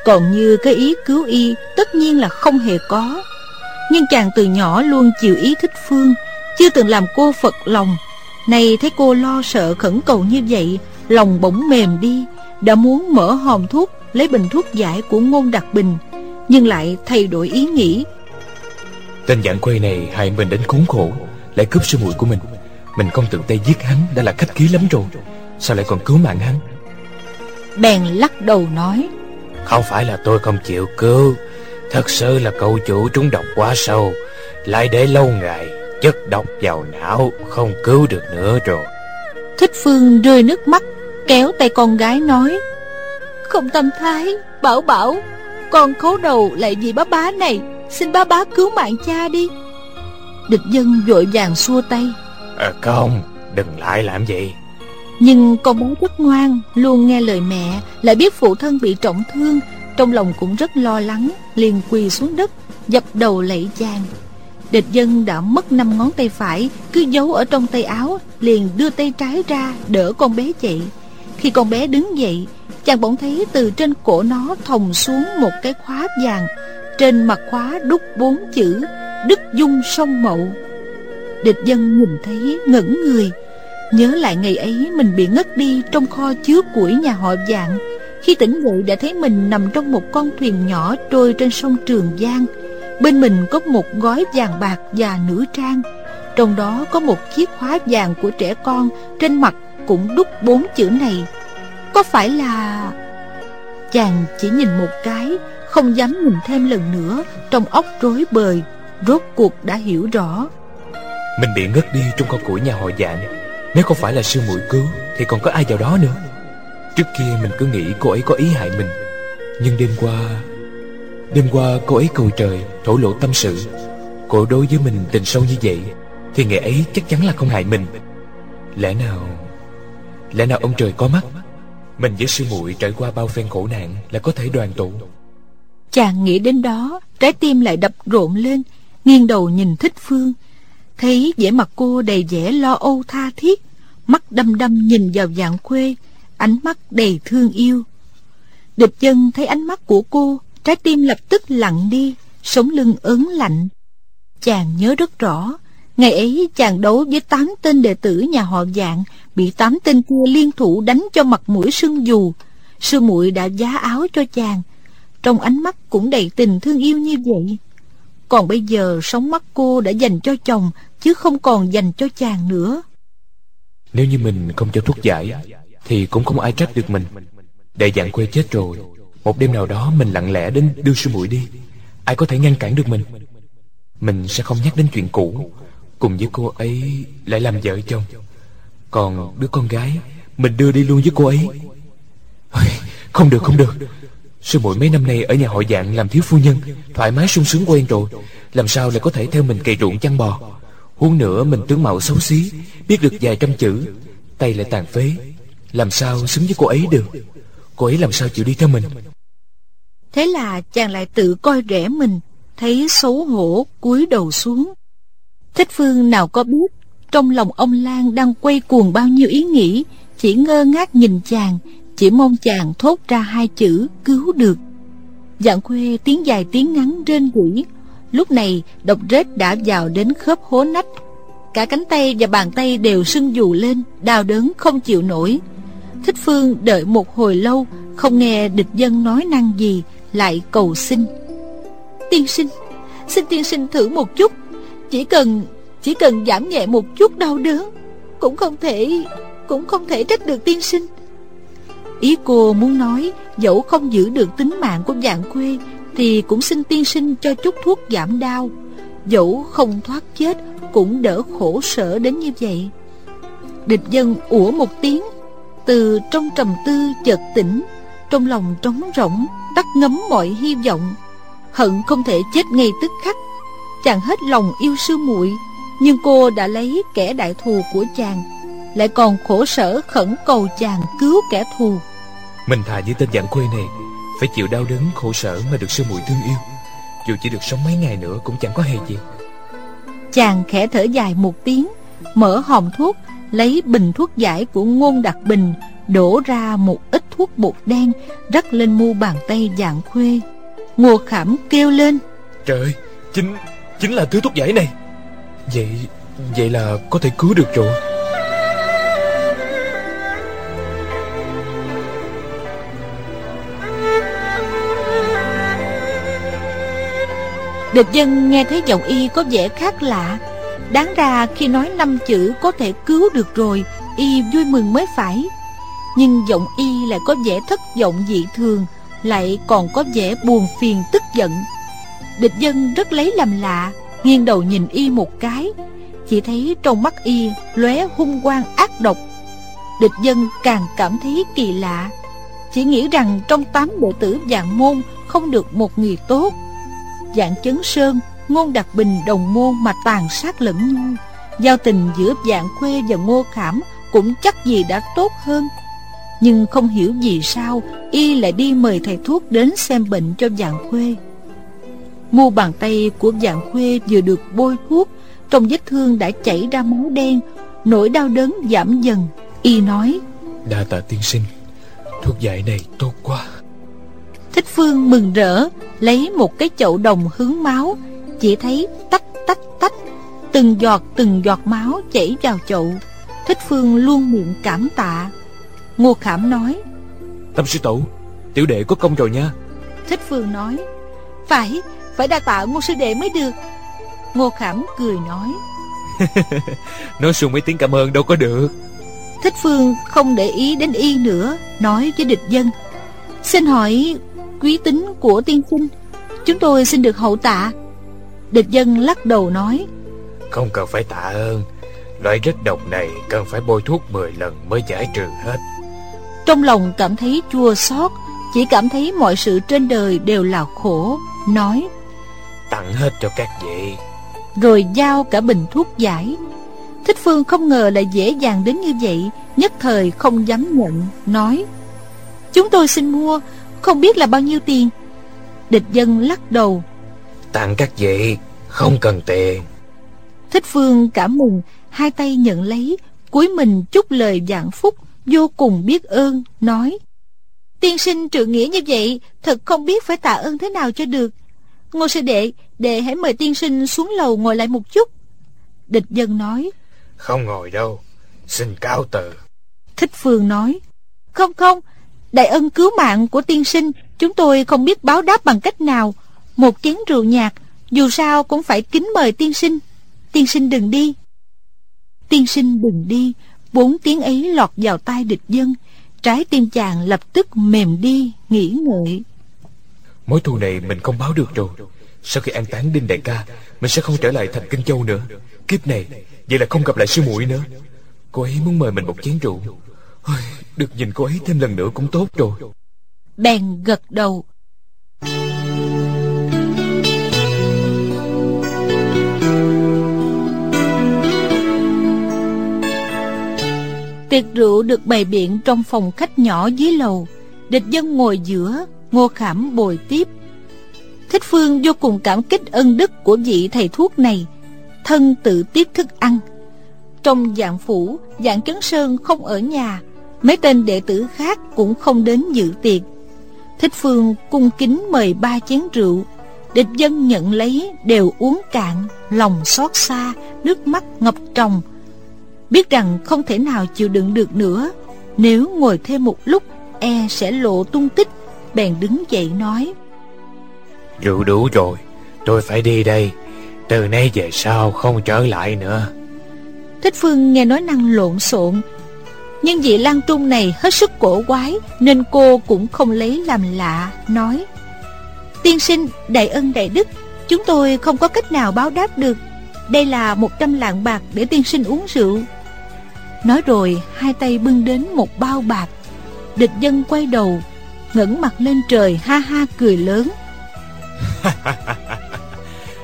Còn như cái ý cứu y tất nhiên là không hề có, nhưng chàng từ nhỏ luôn chịu ý thích phương chưa từng làm cô phật lòng. Nay thấy cô lo sợ khẩn cầu như vậy lòng bỗng mềm đi đã muốn mở hòm thuốc lấy bình thuốc giải của ngôn đặc bình nhưng lại thay đổi ý nghĩ. Tên dạng quay này hại mình đến khốn khổ Lại cướp sư muội của mình. Mình không tự tay giết hắn đã là khách khí lắm rồi. Sao lại còn cứu mạng hắn? Bèn lắc đầu nói Không phải là tôi không chịu cứu. Thật sự là cậu chủ trúng độc quá sâu Lại để lâu ngày Chất độc vào não Không cứu được nữa rồi. Thích Phương rơi nước mắt Kéo tay con gái nói Không tâm thái Bảo bảo Con khấu đầu lại vì bá bá này Xin bá bá cứu mạng cha đi. Địch dân vội vàng xua tay. À, Không Đừng lại làm gì Nhưng con bé rất ngoan Luôn nghe lời mẹ Lại biết phụ thân bị trọng thương Trong lòng cũng rất lo lắng liền quỳ xuống đất Dập đầu lạy chàng Địch dân đã mất năm ngón tay phải, Cứ giấu ở trong tay áo, Liền đưa tay trái ra, đỡ con bé dậy. Khi con bé đứng dậy, Chàng bỗng thấy từ trên cổ nó thòng xuống một cái khóa vàng. Trên mặt khóa đúc bốn chữ, Đức Dung sông Mậu. Địch dân nhìn thấy, ngẩn người. Nhớ lại ngày ấy, mình bị ngất đi Trong kho chứa củi nhà họ dạng Khi tỉnh dậy đã thấy mình nằm trong một con thuyền nhỏ Trôi trên sông Trường Giang. Bên mình có một gói vàng bạc và nữ trang. Trong đó có một chiếc khóa vàng của trẻ con, Trên mặt cũng đúc bốn chữ này. Có phải là... Chàng chỉ nhìn một cái, không dám nhìn thêm lần nữa, Trong óc rối bời, Rốt cuộc đã hiểu rõ. Mình bị ngất đi trong con củi nhà họ dạng Nếu không phải là sư muội cứu, Thì còn có ai vào đó nữa? Trước kia mình cứ nghĩ cô ấy có ý hại mình. Nhưng đêm qua Đêm qua cô ấy cầu trời, Thổ lộ tâm sự. Cô đối với mình tình sâu như vậy, Thì ngày ấy chắc chắn là không hại mình. Lẽ nào Lẽ nào ông trời có mắt? Mình với sư muội trải qua bao phen khổ nạn Là có thể đoàn tụ. Chàng nghĩ đến đó, Trái tim lại đập rộn lên, Nghiêng đầu nhìn thích phương. Thấy vẻ mặt cô đầy vẻ lo âu tha thiết, Mắt đăm đăm nhìn vào dạng khuê, Ánh mắt đầy thương yêu. Địch dân thấy ánh mắt của cô Trái tim lập tức lặng đi, Sống lưng ớn lạnh. Chàng nhớ rất rõ, Ngày ấy chàng đấu với tám tên đệ tử nhà họ dạng, Bị tám tên kia liên thủ đánh cho mặt mũi sưng dù. Sư muội đã giá áo cho chàng, trong ánh mắt cũng đầy tình thương yêu như vậy. Còn bây giờ sống mắt cô đã dành cho chồng, Chứ không còn dành cho chàng nữa. Nếu như mình không cho thuốc giải, Thì cũng không ai trách được mình. Đại dạng quê chết rồi một đêm nào đó mình lặng lẽ đến đưa sư muội đi. Ai có thể ngăn cản được mình? Mình sẽ không nhắc đến chuyện cũ. Cùng với cô ấy lại làm vợ chồng. Còn đứa con gái, Mình đưa đi luôn với cô ấy. Không được không được. Sư muội mấy năm nay ở nhà hội dạng làm thiếu phu nhân, Thoải mái sung sướng quen rồi. Làm sao lại có thể theo mình cày ruộng chăn bò? Huống nữa mình tướng mạo xấu xí, Biết được vài trăm chữ, Tay lại tàn phế. Làm sao xứng với cô ấy được? Cô ấy làm sao chịu đi theo mình? Thế là chàng lại tự coi rẻ mình, Thấy xấu hổ, cúi đầu xuống. Thích Phương nào có biết, Trong lòng ông Lan đang quay cuồng bao nhiêu ý nghĩ, Chỉ ngơ ngác nhìn chàng, chỉ mong chàng thốt ra hai chữ, cứu được. Dạng khuê tiếng dài tiếng ngắn rên rỉ, Lúc này độc rết đã vào đến khớp hố nách. Cả cánh tay và bàn tay đều sưng dù lên, Đau đớn không chịu nổi. Thích Phương đợi một hồi lâu, Không nghe địch dân nói năng gì lại cầu xin. Tiên sinh, Xin tiên sinh thử một chút. Chỉ cần Chỉ cần giảm nhẹ một chút đau đớn, Cũng không thể, Cũng không thể trách được tiên sinh. Ý cô muốn nói, Dẫu không giữ được tính mạng của dạng quê, Thì cũng xin tiên sinh cho chút thuốc giảm đau. Dẫu không thoát chết, Cũng đỡ khổ sở đến như vậy. Địch dân ủa một tiếng, Từ trong trầm tư chợt tỉnh. Trong lòng trống rỗng Tắt ngấm mọi hy vọng. Hận không thể chết ngay tức khắc. Chàng hết lòng yêu sư muội Nhưng cô đã lấy kẻ đại thù của chàng Lại còn khổ sở khẩn cầu chàng cứu kẻ thù. Mình thà với tên dạng quê này Phải chịu đau đớn khổ sở mà được sư muội thương yêu. Dù chỉ được sống mấy ngày nữa cũng chẳng có hề gì. Chàng khẽ thở dài một tiếng Mở hòm thuốc Lấy bình thuốc giải của ngôn đặc bình Đổ ra một ít thuốc bột đen Rắc lên mu bàn tay dạng khuê. Ngô khảm kêu lên. Trời Chính chính là thứ thuốc giải này. Vậy Vậy là có thể cứu được rồi. Địch dân nghe thấy giọng y có vẻ khác lạ. Đáng ra khi nói năm chữ có thể cứu được rồi Y vui mừng mới phải nhưng giọng y lại có vẻ thất vọng dị thường, Lại còn có vẻ buồn phiền tức giận. Địch dân rất lấy làm lạ, Nghiêng đầu nhìn y một cái. Chỉ thấy trong mắt y lóe hung quang ác độc. Địch dân càng cảm thấy kỳ lạ. Chỉ nghĩ rằng trong tám đệ tử dạng môn Không được một người tốt. Dạng chấn sơn, Ngôn đặc bình đồng môn mà tàn sát lẫn nhau, Giao tình giữa dạng khuê và ngô khảm Cũng chắc gì đã tốt hơn. Nhưng không hiểu vì sao Y lại đi mời thầy thuốc đến xem bệnh cho dạng khuê. Mu bàn tay của dạng khuê vừa được bôi thuốc Trong vết thương đã chảy ra máu đen Nỗi đau đớn giảm dần. Y nói Đa tạ tiên sinh Thuốc giải này tốt quá. Thích Phương mừng rỡ Lấy một cái chậu đồng hứng máu Chỉ thấy tách tách tách Từng giọt từng giọt máu chảy vào chậu. Thích Phương luôn miệng cảm tạ Ngô Khảm nói Tâm sư tổ Tiểu đệ có công rồi nha. Thích Phương nói Phải phải đa tạ ngô sư đệ mới được. Ngô Khảm cười nói Nói xuồng mấy tiếng cảm ơn đâu có được. Thích Phương không để ý đến y nữa Nói với địch dân Xin hỏi quý tính của tiên sinh Chúng tôi xin được hậu tạ. Địch dân lắc đầu nói Không cần phải tạ ơn Loại rết độc này cần phải bôi thuốc 10 lần mới giải trừ hết Trong lòng cảm thấy chua xót Chỉ cảm thấy mọi sự trên đời đều là khổ Nói. Tặng hết cho các vị. Rồi giao cả bình thuốc giải. Thích Phương không ngờ lại dễ dàng đến như vậy Nhất thời không dám nhận Nói. Chúng tôi xin mua Không biết là bao nhiêu tiền. Địch dân lắc đầu. Tặng các vị Không cần tiền. Thích Phương cảm mừng Hai tay nhận lấy cúi mình chúc lời dạng phúc Vô cùng biết ơn Nói Tiên sinh trượng nghĩa như vậy Thật không biết phải tạ ơn thế nào cho được. Ngô sư đệ Đệ hãy mời tiên sinh xuống lầu ngồi lại một chút. Địch dân nói Không ngồi đâu Xin cáo từ. Thích Phương nói Không không Đại ân cứu mạng của tiên sinh Chúng tôi không biết báo đáp bằng cách nào. Một chén rượu nhạt Dù sao cũng phải kính mời tiên sinh. Tiên sinh đừng đi. Tiên sinh đừng đi Bốn tiếng ấy lọt vào tai địch dân Trái tim chàng lập tức mềm đi Nghĩ ngợi Mối thù này mình không báo được rồi. Sau khi an táng Đinh Đại ca Mình sẽ không trở lại thành Kinh Châu nữa. Kiếp này Vậy là không gặp lại sư muội nữa. Cô ấy muốn mời mình một chén rượu. Ôi, Được nhìn cô ấy thêm lần nữa cũng tốt rồi. Bèn gật đầu Tiệc rượu được bày biện trong phòng khách nhỏ dưới lầu. Địch dân ngồi giữa, Ngô Khảm bồi tiếp. Thích Phương vô cùng cảm kích ân đức của vị thầy thuốc này. Thân tự tiếp thức ăn. Trong dạng phủ, Dạng Chấn Sơn không ở nhà. Mấy tên đệ tử khác cũng không đến dự tiệc. Thích Phương cung kính mời ba chén rượu. Địch dân nhận lấy, đều uống cạn, Lòng xót xa, Nước mắt ngập tròng Biết rằng không thể nào chịu đựng được nữa. Nếu ngồi thêm một lúc E sẽ lộ tung tích Bèn đứng dậy nói. Rượu đủ rồi Tôi phải đi đây. Từ nay về sau không trở lại nữa. Thích Phương nghe nói năng lộn xộn. Nhưng vị Lan Trung này hết sức cổ quái Nên cô cũng không lấy làm lạ Nói. Tiên sinh đại ân đại đức Chúng tôi không có cách nào báo đáp được. Đây là một trăm lạng bạc để tiên sinh uống rượu Nói rồi hai tay bưng đến một bao bạc. Địch dân quay đầu ngẩng mặt lên trời ha ha cười lớn.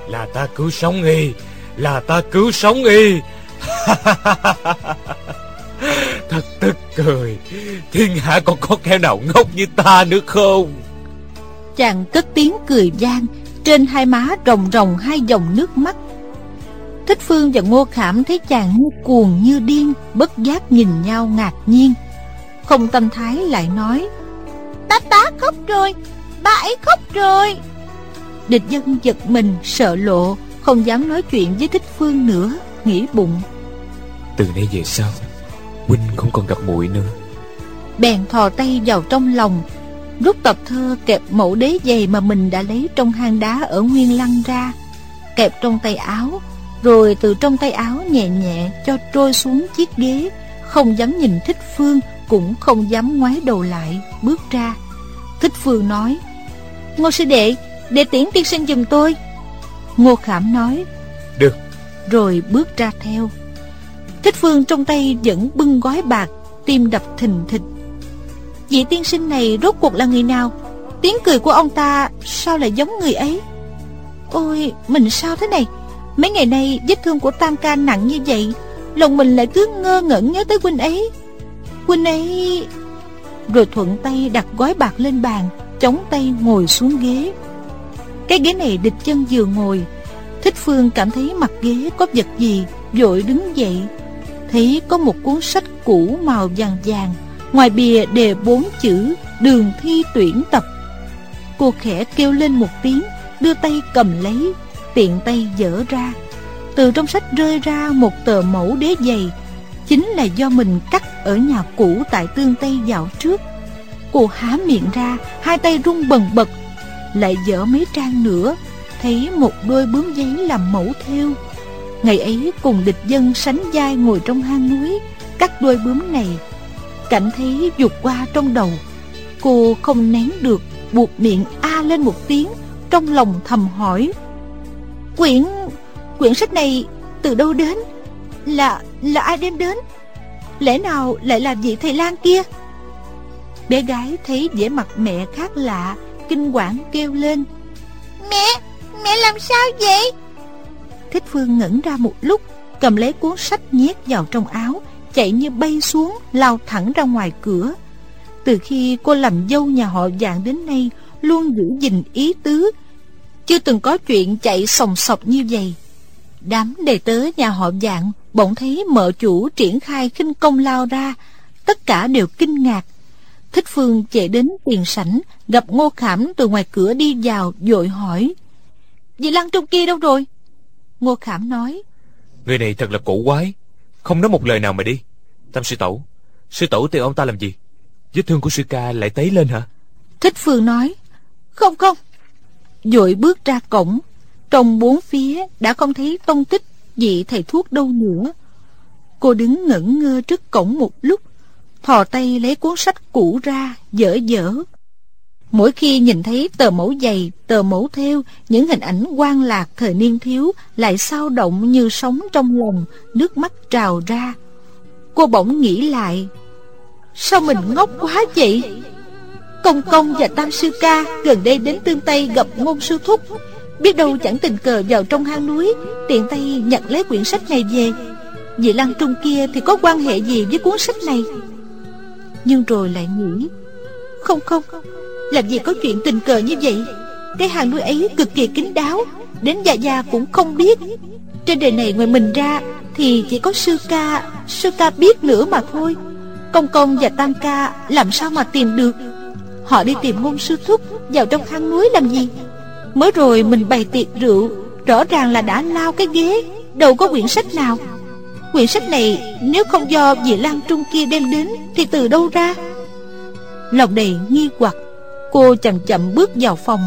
Là ta cứu sống y Là ta cứu sống y. Thật tức cười Thiên hạ còn có kẻ nào ngốc như ta nữa không? Chàng cất tiếng cười gian Trên hai má rồng rồng hai dòng nước mắt Thích Phương và Ngô Khảm thấy chàng như cuồng như điên Bất giác nhìn nhau ngạc nhiên. Không tâm thái lại nói Tá tá khóc rồi Ba ấy khóc rồi. Địch dân giật mình sợ lộ Không dám nói chuyện với Thích Phương nữa Nghĩ bụng. Từ nay về sau Huynh không còn gặp muội nữa. Bèn thò tay vào trong lòng Rút tập thơ kẹp mẫu đế giày Mà mình đã lấy trong hang đá ở Nguyên Lăng ra Kẹp trong tay áo Rồi từ trong tay áo nhẹ nhẹ Cho trôi xuống chiếc ghế. Không dám nhìn Thích Phương Cũng không dám ngoái đầu lại Bước ra. Thích Phương nói Ngô sư đệ Để tiễn tiên sinh giùm tôi. Ngô Khảm nói Được. Rồi bước ra theo. Thích Phương trong tay vẫn bưng gói bạc Tim đập thình thịch. Vị tiên sinh này rốt cuộc là người nào? Tiếng cười của ông ta Sao lại giống người ấy? Ôi mình sao thế này Mấy ngày nay, vết thương của Tam ca nặng như vậy, Lòng mình lại cứ ngơ ngẩn nhớ tới huynh ấy. Huynh ấy Rồi thuận tay đặt gói bạc lên bàn, Chống tay ngồi xuống ghế. Cái ghế này địch chân vừa ngồi, Thích Phương cảm thấy mặt ghế có vật gì, Vội đứng dậy. Thấy có một cuốn sách cũ màu vàng vàng, Ngoài bìa đề bốn chữ, Đường thi tuyển tập. Cô khẽ kêu lên một tiếng, Đưa tay cầm lấy. Tiện tay dở ra. Từ trong sách rơi ra một tờ mẫu đế giày, Chính là do mình cắt ở nhà cũ tại tương Tây dạo trước. Cô há miệng ra, Hai tay run bần bật, Lại dở mấy trang nữa, Thấy một đôi bướm giấy làm mẫu theo. Ngày ấy cùng địch dân sánh vai ngồi trong hang núi, Cắt đôi bướm này. Cảnh thấy dục qua trong đầu, Cô không nén được, Buộc miệng a lên một tiếng, Trong lòng thầm hỏi. Quyển Quyển sách này từ đâu đến? Là là ai đem đến? Lẽ nào lại là vị thầy Lan kia? Bé gái thấy vẻ mặt mẹ khác lạ Kinh quản kêu lên. Mẹ Mẹ làm sao vậy? Thích Phương ngẩn ra một lúc Cầm lấy cuốn sách nhét vào trong áo Chạy như bay xuống Lao thẳng ra ngoài cửa. Từ khi cô làm dâu nhà họ dạng đến nay Luôn giữ gìn ý tứ Chưa từng có chuyện chạy sòng sọc như vậy. Đám đề tớ nhà họ dạng Bỗng thấy mợ chủ triển khai khinh công lao ra. Tất cả đều kinh ngạc. Thích Phương chạy đến tiền sảnh Gặp Ngô Khảm từ ngoài cửa đi vào Dội hỏi Dì Lăng trong kia đâu rồi? Ngô Khảm nói Người này thật là cổ quái. Không nói một lời nào mà đi. Tam sư tẩu Sư tẩu tìm ông ta làm gì? Vết thương của sư ca lại tấy lên hả? Thích Phương nói Không không Dội bước ra cổng Trong bốn phía đã không thấy tông tích Vị thầy thuốc đâu nữa Cô đứng ngẩn ngơ trước cổng một lúc Thò tay lấy cuốn sách cũ ra Dở dở Mỗi khi nhìn thấy tờ mẫu dày, tờ mẫu theo, những hình ảnh quan lạc thời niên thiếu lại sao động như sóng trong lòng, nước mắt trào ra. Cô bỗng nghĩ lại, sao mình ngốc quá vậy? Công công và Tam Sư Ca gần đây đến tương Tây gặp ngôn sư thúc. Biết đâu chẳng tình cờ vào trong hang núi, tiện tay nhặt lấy quyển sách này về. Vị Lăng Trung kia thì có quan hệ gì với cuốn sách này? Nhưng rồi lại nghĩ, không không, làm gì có chuyện tình cờ như vậy Cái hàng núi ấy cực kỳ kín đáo Đến già già cũng không biết Trên đời này ngoài mình ra Thì chỉ có sư ca Sư ca biết nữa mà thôi Công công và tam ca làm sao mà tìm được Họ đi tìm ngôn sư thúc Vào trong hang núi làm gì? Mới rồi mình bày tiệc rượu, Rõ ràng là đã lao cái ghế, Đâu có quyển sách nào. Quyển sách này nếu không do vị Lang Trung kia đem đến Thì từ đâu ra? Lòng đầy nghi hoặc, Cô chậm chậm bước vào phòng,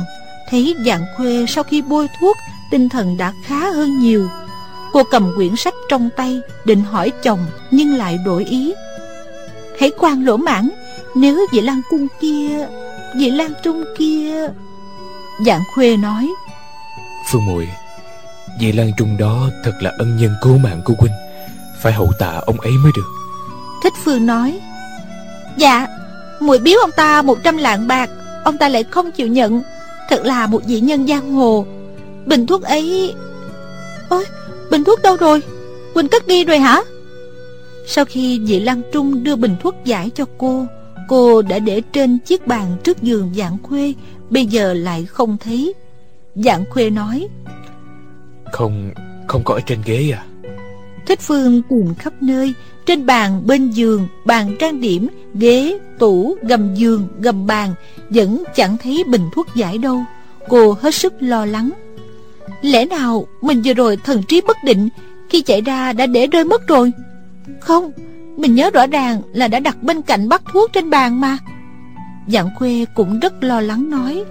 Thấy dạng khuê sau khi bôi thuốc, Tinh thần đã khá hơn nhiều. Cô cầm quyển sách trong tay, Định hỏi chồng nhưng lại đổi ý. Hãy quan lỗ mãn nếu vị Lan Cung kia Vị Lan Trung kia Dạng khuê nói. Phương muội Vị Lan Trung đó thật là ân nhân cứu mạng của huynh Phải hậu tạ ông ấy mới được. Thích Phương nói. Dạ muội biếu ông ta một trăm lạng bạc Ông ta lại không chịu nhận. Thật là một vị nhân giang hồ. Bình thuốc ấy Ôi bình thuốc đâu rồi? Quỳnh cất đi rồi hả? Sau khi vị Lan Trung đưa bình thuốc giải cho cô Cô đã để trên chiếc bàn trước giường dạng khuê Bây giờ lại không thấy. Dạng khuê nói Không, không có ở trên ghế à? Thích Phương tìm khắp nơi Trên bàn, bên giường, bàn trang điểm Ghế, tủ, gầm giường, gầm bàn Vẫn chẳng thấy bình thuốc giải đâu. Cô hết sức lo lắng. Lẽ nào mình vừa rồi thần trí bất định Khi chạy ra đã để rơi mất rồi? Không Mình nhớ rõ ràng là đã đặt bên cạnh bát thuốc trên bàn mà. Dạng khuê cũng rất lo lắng nói.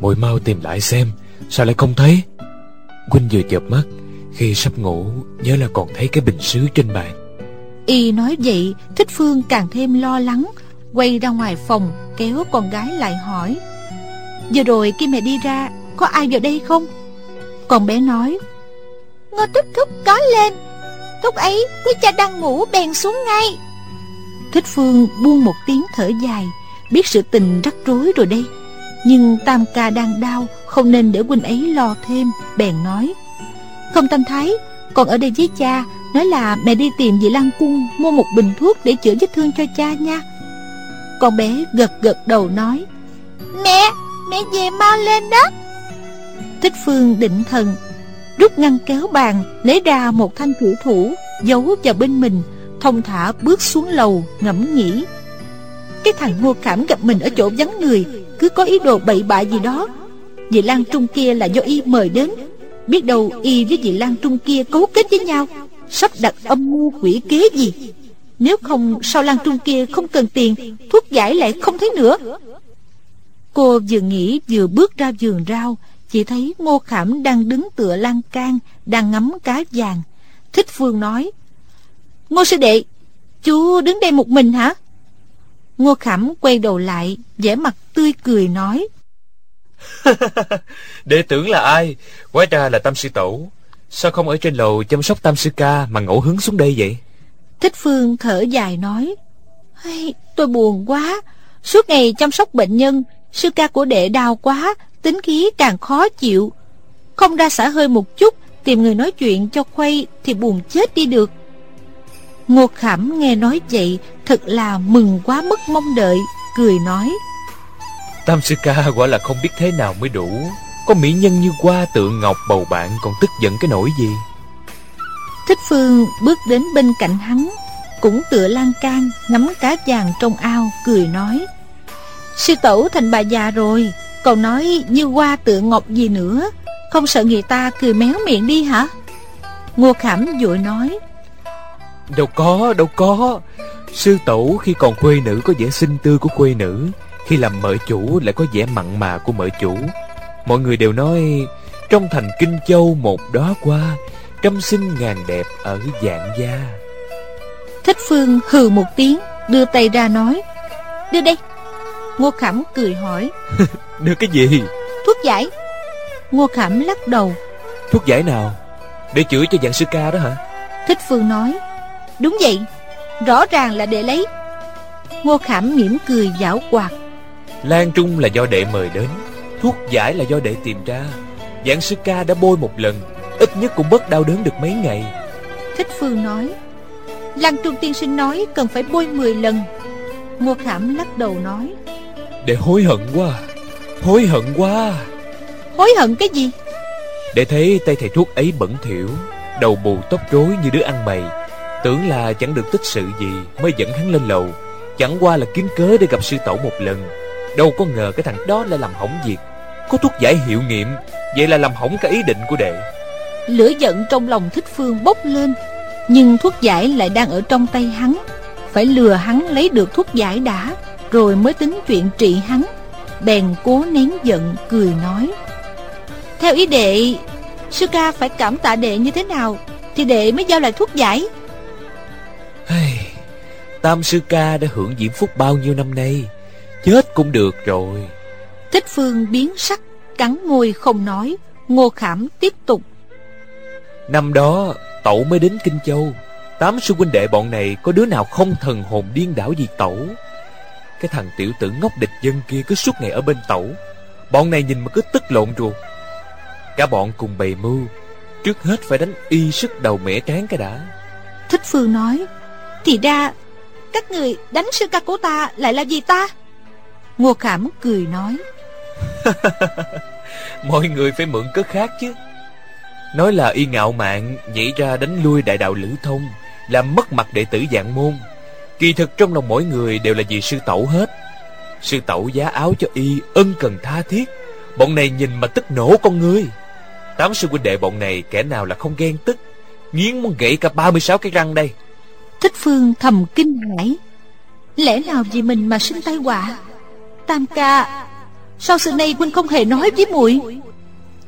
Muội mau tìm lại xem Sao lại không thấy? Huynh vừa chợp mắt Khi sắp ngủ Nhớ là còn thấy cái bình sứ trên bàn. Y nói vậy Thích Phương càng thêm lo lắng Quay ra ngoài phòng Kéo con gái lại hỏi. Vừa rồi khi mẹ đi ra Có ai vào đây không? Con bé nói. Ngô Thúc Thúc có lên Thúc ấy thấy cha đang ngủ bèn xuống ngay. Thích Phương buông một tiếng thở dài Biết sự tình rắc rối rồi đây. Nhưng Tam ca đang đau Không nên để huynh ấy lo thêm Bèn nói. Không Tam Thái Còn ở đây với cha Nói là mẹ đi tìm vị Lan Cung Mua một bình thuốc để chữa vết thương cho cha nha. Con bé gật gật đầu nói. Mẹ Mẹ về mau lên đó. Thích Phương định thần Rút ngăn kéo bàn, Lấy ra một thanh thủ thủ, Giấu vào bên mình, Thông thả bước xuống lầu, ngẫm nghĩ. Cái thằng ngô khảm gặp mình ở chỗ vắng người, Cứ có ý đồ bậy bạ gì đó. Vị Lan Trung kia là do y mời đến. Biết đâu y với vị Lan Trung kia cấu kết với nhau, Sắp đặt âm mưu quỷ kế gì. Nếu không, sao Lan Trung kia không cần tiền, Thuốc giải lại không thấy nữa? Cô vừa nghĩ vừa bước ra vườn rau chỉ thấy Ngô Khảm đang đứng tựa lan can Đang ngắm cá vàng. Thích Phương nói Ngô sư đệ Chú đứng đây một mình hả? Ngô Khảm quay đầu lại vẻ mặt tươi cười nói Đệ tưởng là ai? Hóa ra là Tam Sư Tổ. Sao không ở trên lầu chăm sóc Tam Sư Ca Mà ngẫu hứng xuống đây vậy? Thích Phương thở dài nói hey, Tôi buồn quá. Suốt ngày chăm sóc bệnh nhân Sư ca của đệ đau quá Tính khí càng khó chịu. Không ra xả hơi một chút Tìm người nói chuyện cho khuây Thì buồn chết đi được. Ngô Khảm nghe nói vậy Thật là mừng quá mất mong đợi Cười nói. Tam sư ca quả là không biết thế nào mới đủ. Có mỹ nhân như hoa tượng ngọc bầu bạn Còn tức giận cái nỗi gì? Thích Phương bước đến bên cạnh hắn Cũng tựa lan can Ngắm cá vàng trong ao Cười nói. Sư tổ thành bà già rồi Còn nói như hoa tựa ngọc gì nữa. Không sợ người ta cười méo miệng đi hả? Ngô Khảm vội nói. Đâu có, đâu có. Sư tổ khi còn quê nữ có vẻ xinh tươi của quê nữ. Khi làm mợ chủ lại có vẻ mặn mà của mợ chủ. Mọi người đều nói Trong thành Kinh Châu một đó qua Trăm sinh ngàn đẹp ở dạng gia Thích Phương hừ một tiếng Đưa tay ra nói. Đưa đây Ngô Khảm cười hỏi. Đưa cái gì? Thuốc giải. Ngô Khảm lắc đầu. Thuốc giải nào? Để chữa cho dạng sư ca đó hả? Thích Phương nói. Đúng vậy. Rõ ràng là để lấy. Ngô Khảm mỉm cười giảo quạt Lan Trung là do đệ mời đến. Thuốc giải là do đệ tìm ra. Dạng sư ca đã bôi một lần. Ít nhất cũng bớt đau đớn được mấy ngày. Thích Phương nói. Lan Trung tiên sinh nói cần phải bôi 10 lần. Ngô Khảm lắc đầu nói Đệ hối hận quá. Hối hận quá. Hối hận cái gì? Đệ thấy tay thầy thuốc ấy bẩn thỉu Đầu bù tóc rối như đứa ăn mày. Tưởng là chẳng được tích sự gì Mới dẫn hắn lên lầu. Chẳng qua là kiếm cớ để gặp sư tổ một lần. Đâu có ngờ cái thằng đó lại làm hỏng việc. Có thuốc giải hiệu nghiệm Vậy là làm hỏng cả ý định của đệ. Lửa giận trong lòng thích phương bốc lên Nhưng thuốc giải lại đang ở trong tay hắn. Phải lừa hắn lấy được thuốc giải đã Rồi mới tính chuyện trị hắn. Bèn cố nén giận cười nói. Theo ý đệ Sư ca phải cảm tạ đệ như thế nào Thì đệ mới giao lại thuốc giải? Tam sư ca đã hưởng diễm phúc bao nhiêu năm nay Chết cũng được rồi. Thích Phương biến sắc Cắn môi không nói. Ngô Khảm tiếp tục. Năm đó Tẩu mới đến Kinh Châu. Tám sư huynh đệ bọn này Có đứa nào không thần hồn điên đảo gì tẩu Cái thằng tiểu tử ngốc địch dân kia Cứ suốt ngày ở bên tẩu Bọn này nhìn mà cứ tức lộn ruột Cả bọn cùng bày mưu. Trước hết phải đánh y sức đầu mẻ tráng cái đã. Thích Phương nói Thì ra Các người đánh sư ca của ta lại là gì ta? Ngô Khảm cười nói Mọi người phải mượn cớ khác chứ. Nói là y ngạo mạn Nhảy ra đánh lui đại đạo Lữ Thông Làm mất mặt đệ tử dạng môn Kỳ thực trong lòng mỗi người đều là vì sư tẩu hết. Sư tẩu giá áo cho y Ân cần tha thiết. Bọn này nhìn mà tức nổ con ngươi. Tám sư huynh đệ bọn này Kẻ nào là không ghen tức, Nghiến muốn gãy cả 36 cái răng đây. Thích Phương thầm kinh hãi. Lẽ nào vì mình mà sinh tai họa? Tam ca sau sự này huynh không hề nói với muội?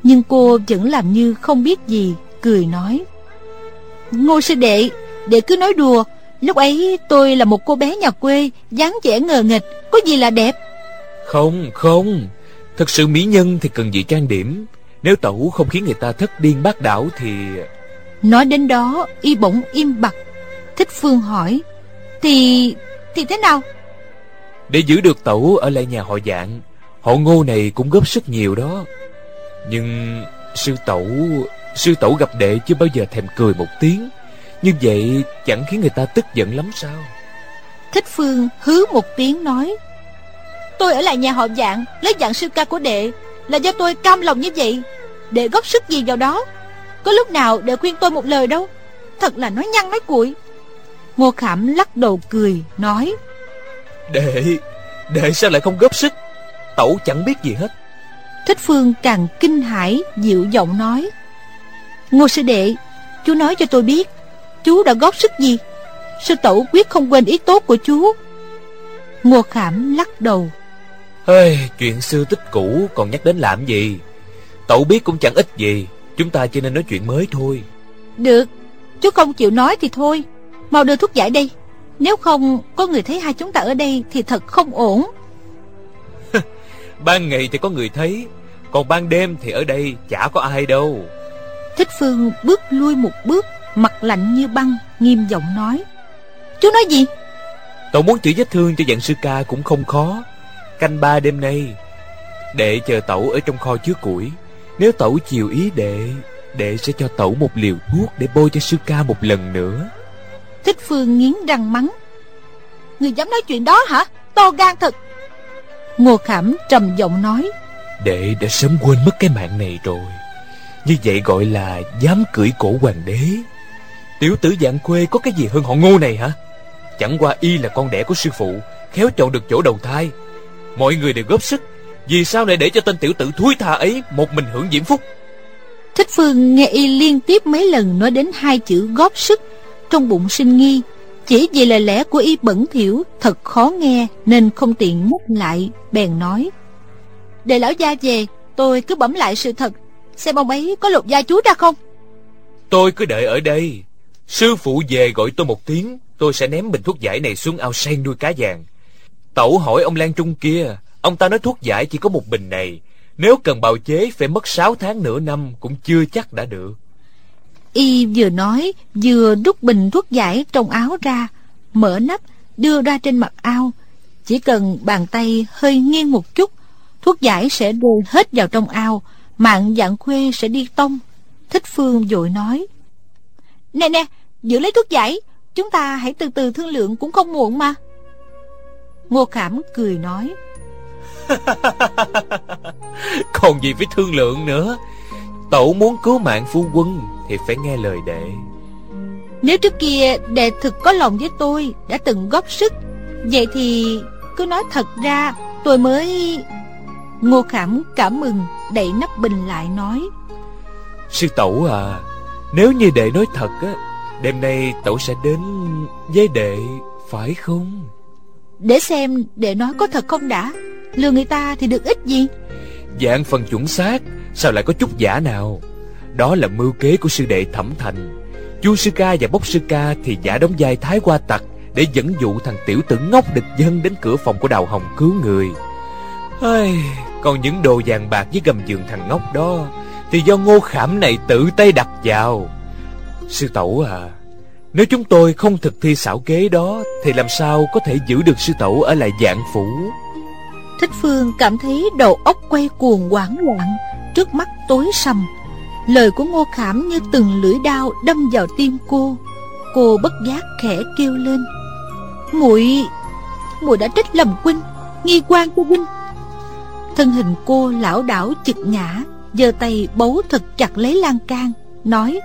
Nhưng cô vẫn làm như không biết gì, Cười nói. Ngô sư đệ Đệ cứ nói đùa Lúc ấy tôi là một cô bé nhà quê dáng vẻ ngờ nghịch Có gì là đẹp? Không không. Thật sự mỹ nhân thì cần gì trang điểm. Nếu tẩu không khiến người ta thất điên bác đảo thì Nói đến đó Y bỗng im bặt. Thích Phương hỏi Thì... thì thế nào? Để giữ được tẩu ở lại nhà họ dạng Họ ngô này cũng góp sức nhiều đó. Nhưng sư tẩu Sư tẩu gặp đệ chưa bao giờ thèm cười một tiếng Như vậy chẳng khiến người ta tức giận lắm sao? Thích Phương hứ một tiếng nói Tôi ở lại nhà họ dạng Lấy dạng sư ca của đệ Là do tôi cam lòng như vậy. Đệ góp sức gì vào đó? Có lúc nào đệ khuyên tôi một lời đâu? Thật là nói nhăn nói cuội. Ngô Khảm lắc đầu cười Nói Đệ Đệ sao lại không góp sức? Tẩu chẳng biết gì hết. Thích Phương càng kinh hãi dịu giọng nói Ngô sư đệ Chú nói cho tôi biết Chú đã góp sức gì? Sư tẩu quyết không quên ý tốt của chú. Ngô Khảm lắc đầu. Ê, Chuyện xưa tích cũ còn nhắc đến làm gì? Tẩu biết cũng chẳng ích gì Chúng ta chỉ nên nói chuyện mới thôi. Được Chú không chịu nói thì thôi. Mau đưa thuốc giải đây. Nếu không có người thấy hai chúng ta ở đây Thì thật không ổn. Ban ngày thì có người thấy Còn ban đêm thì ở đây chả có ai đâu. Thích Phương bước lui một bước Mặt lạnh như băng Nghiêm giọng nói. Chú nói gì? Tẩu muốn chữa vết thương cho dạng sư ca cũng không khó. Canh ba đêm nay Đệ chờ tẩu ở trong kho chứa củi. Nếu tẩu chiều ý đệ Đệ sẽ cho tẩu một liều thuốc Để bôi cho sư ca một lần nữa. Thích Phương nghiến răng mắng. Người dám nói chuyện đó hả? To gan thật. Ngô Khảm trầm giọng nói. Đệ đã sớm quên mất cái mạng này rồi. Như vậy gọi là dám cưỡi cổ hoàng đế Tiểu tử dạng quê có cái gì hơn họ ngô này hả? Chẳng qua y là con đẻ của sư phụ Khéo chọn được chỗ đầu thai. Mọi người đều góp sức Vì sao lại để cho tên tiểu tử thúi tha ấy Một mình hưởng diễm phúc? Thích Phương nghe y liên tiếp mấy lần Nói đến hai chữ góp sức Trong bụng sinh nghi. Chỉ vì lời lẽ của y bẩn thỉu Thật khó nghe Nên không tiện nhắc lại Bèn nói. Để lão gia về Tôi cứ bẩm lại sự thật. Xem ông ấy có lột da chú ra không? Tôi cứ đợi ở đây Sư phụ về gọi tôi một tiếng, Tôi sẽ ném bình thuốc giải này xuống ao sen nuôi cá vàng. Tẩu hỏi ông Lan Trung kia, Ông ta nói thuốc giải chỉ có một bình này, Nếu cần bào chế phải mất 6 tháng nửa năm Cũng chưa chắc đã được. Y vừa nói, Vừa rút bình thuốc giải trong áo ra, Mở nắp, đưa ra trên mặt ao. Chỉ cần bàn tay hơi nghiêng một chút, Thuốc giải sẽ rơi hết vào trong ao, Mạng dạng khuê sẽ đi tông. Thích Phương vội nói. Nè nè Giữ lấy thuốc giải. Chúng ta hãy từ từ thương lượng cũng không muộn mà. Ngô Khảm cười nói. Còn gì phải thương lượng nữa. Tẩu muốn cứu mạng phu quân Thì phải nghe lời đệ. Nếu trước kia đệ thực có lòng với tôi Đã từng góp sức Vậy thì cứ nói thật ra Tôi mới Ngô Khảm cảm mừng Đẩy nắp bình lại nói. Sư tẩu à Nếu như đệ nói thật á Đêm nay tẩu sẽ đến với đệ Phải không? Để xem đệ nói có thật không đã. Lừa người ta thì được ít gì? Dạng phần chuẩn xác Sao lại có chút giả nào? Đó là mưu kế của sư đệ thẩm thành. Chu sư ca và bốc sư ca Thì giả đóng vai thái qua tặc Để dẫn dụ thằng tiểu tử ngốc địch dân Đến cửa phòng của đào hồng cứu người. Ai, Còn những đồ vàng bạc với gầm giường thằng ngốc đó thì do ngô khảm này tự tay đặt vào. Sư tẩu à Nếu chúng tôi không thực thi xảo kế đó, Thì làm sao có thể giữ được sư tẩu ở lại dạng phủ? Thích Phương cảm thấy đầu óc quay cuồng hoảng loạn, Trước mắt tối sầm. Lời của Ngô Khảm như từng lưỡi đao đâm vào tim cô. Cô bất giác khẽ kêu lên. Muội muội đã trách lầm huynh, nghi quan của huynh. Thân hình cô lão đảo chực ngã giơ tay bấu thật chặt lấy lan can, nói,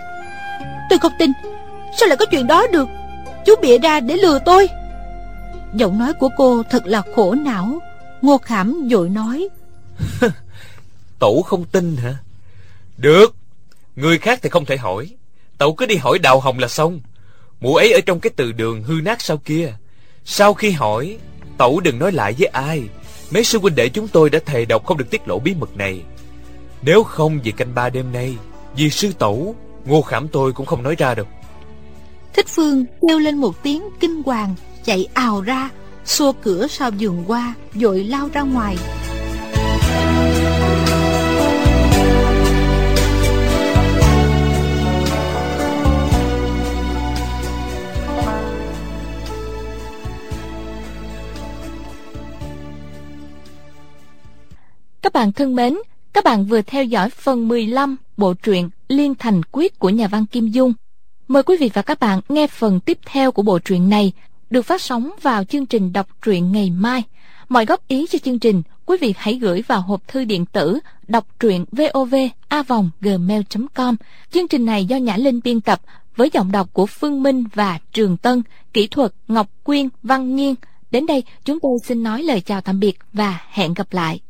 tôi không tin. Sao lại có chuyện đó được? Chú bịa ra để lừa tôi. Giọng nói của cô thật là khổ não. Ngô khảm vội nói, tẩu không tin hả? Được, người khác thì không thể hỏi. Tẩu cứ đi hỏi đào hồng là xong. Mụ ấy ở trong cái từ đường hư nát sau kia. Sau khi hỏi, tẩu đừng nói lại với ai. Mấy sư huynh đệ chúng tôi đã thề độc không được tiết lộ bí mật này nếu không vì canh ba đêm nay vì sư tẩu ngô khảm tôi cũng không nói ra đâu thích phương kêu lên một tiếng kinh hoàng chạy ào ra xua cửa sau giường qua vội lao ra ngoài. Các bạn thân mến, các bạn vừa theo dõi phần 15 bộ truyện Liên Thành Quyết của nhà văn Kim Dung. Mời quý vị và các bạn nghe phần tiếp theo của bộ truyện này được phát sóng vào chương trình đọc truyện ngày mai. Mọi góp ý cho chương trình, quý vị hãy gửi vào hộp thư điện tử đọc truyện vovavonggmail.com. Chương trình này do Nhã Linh biên tập với giọng đọc của Phương Minh và Trường Tân, kỹ thuật Ngọc Quyên, Văn Nhiên. Đến đây chúng tôi xin nói lời chào tạm biệt và hẹn gặp lại.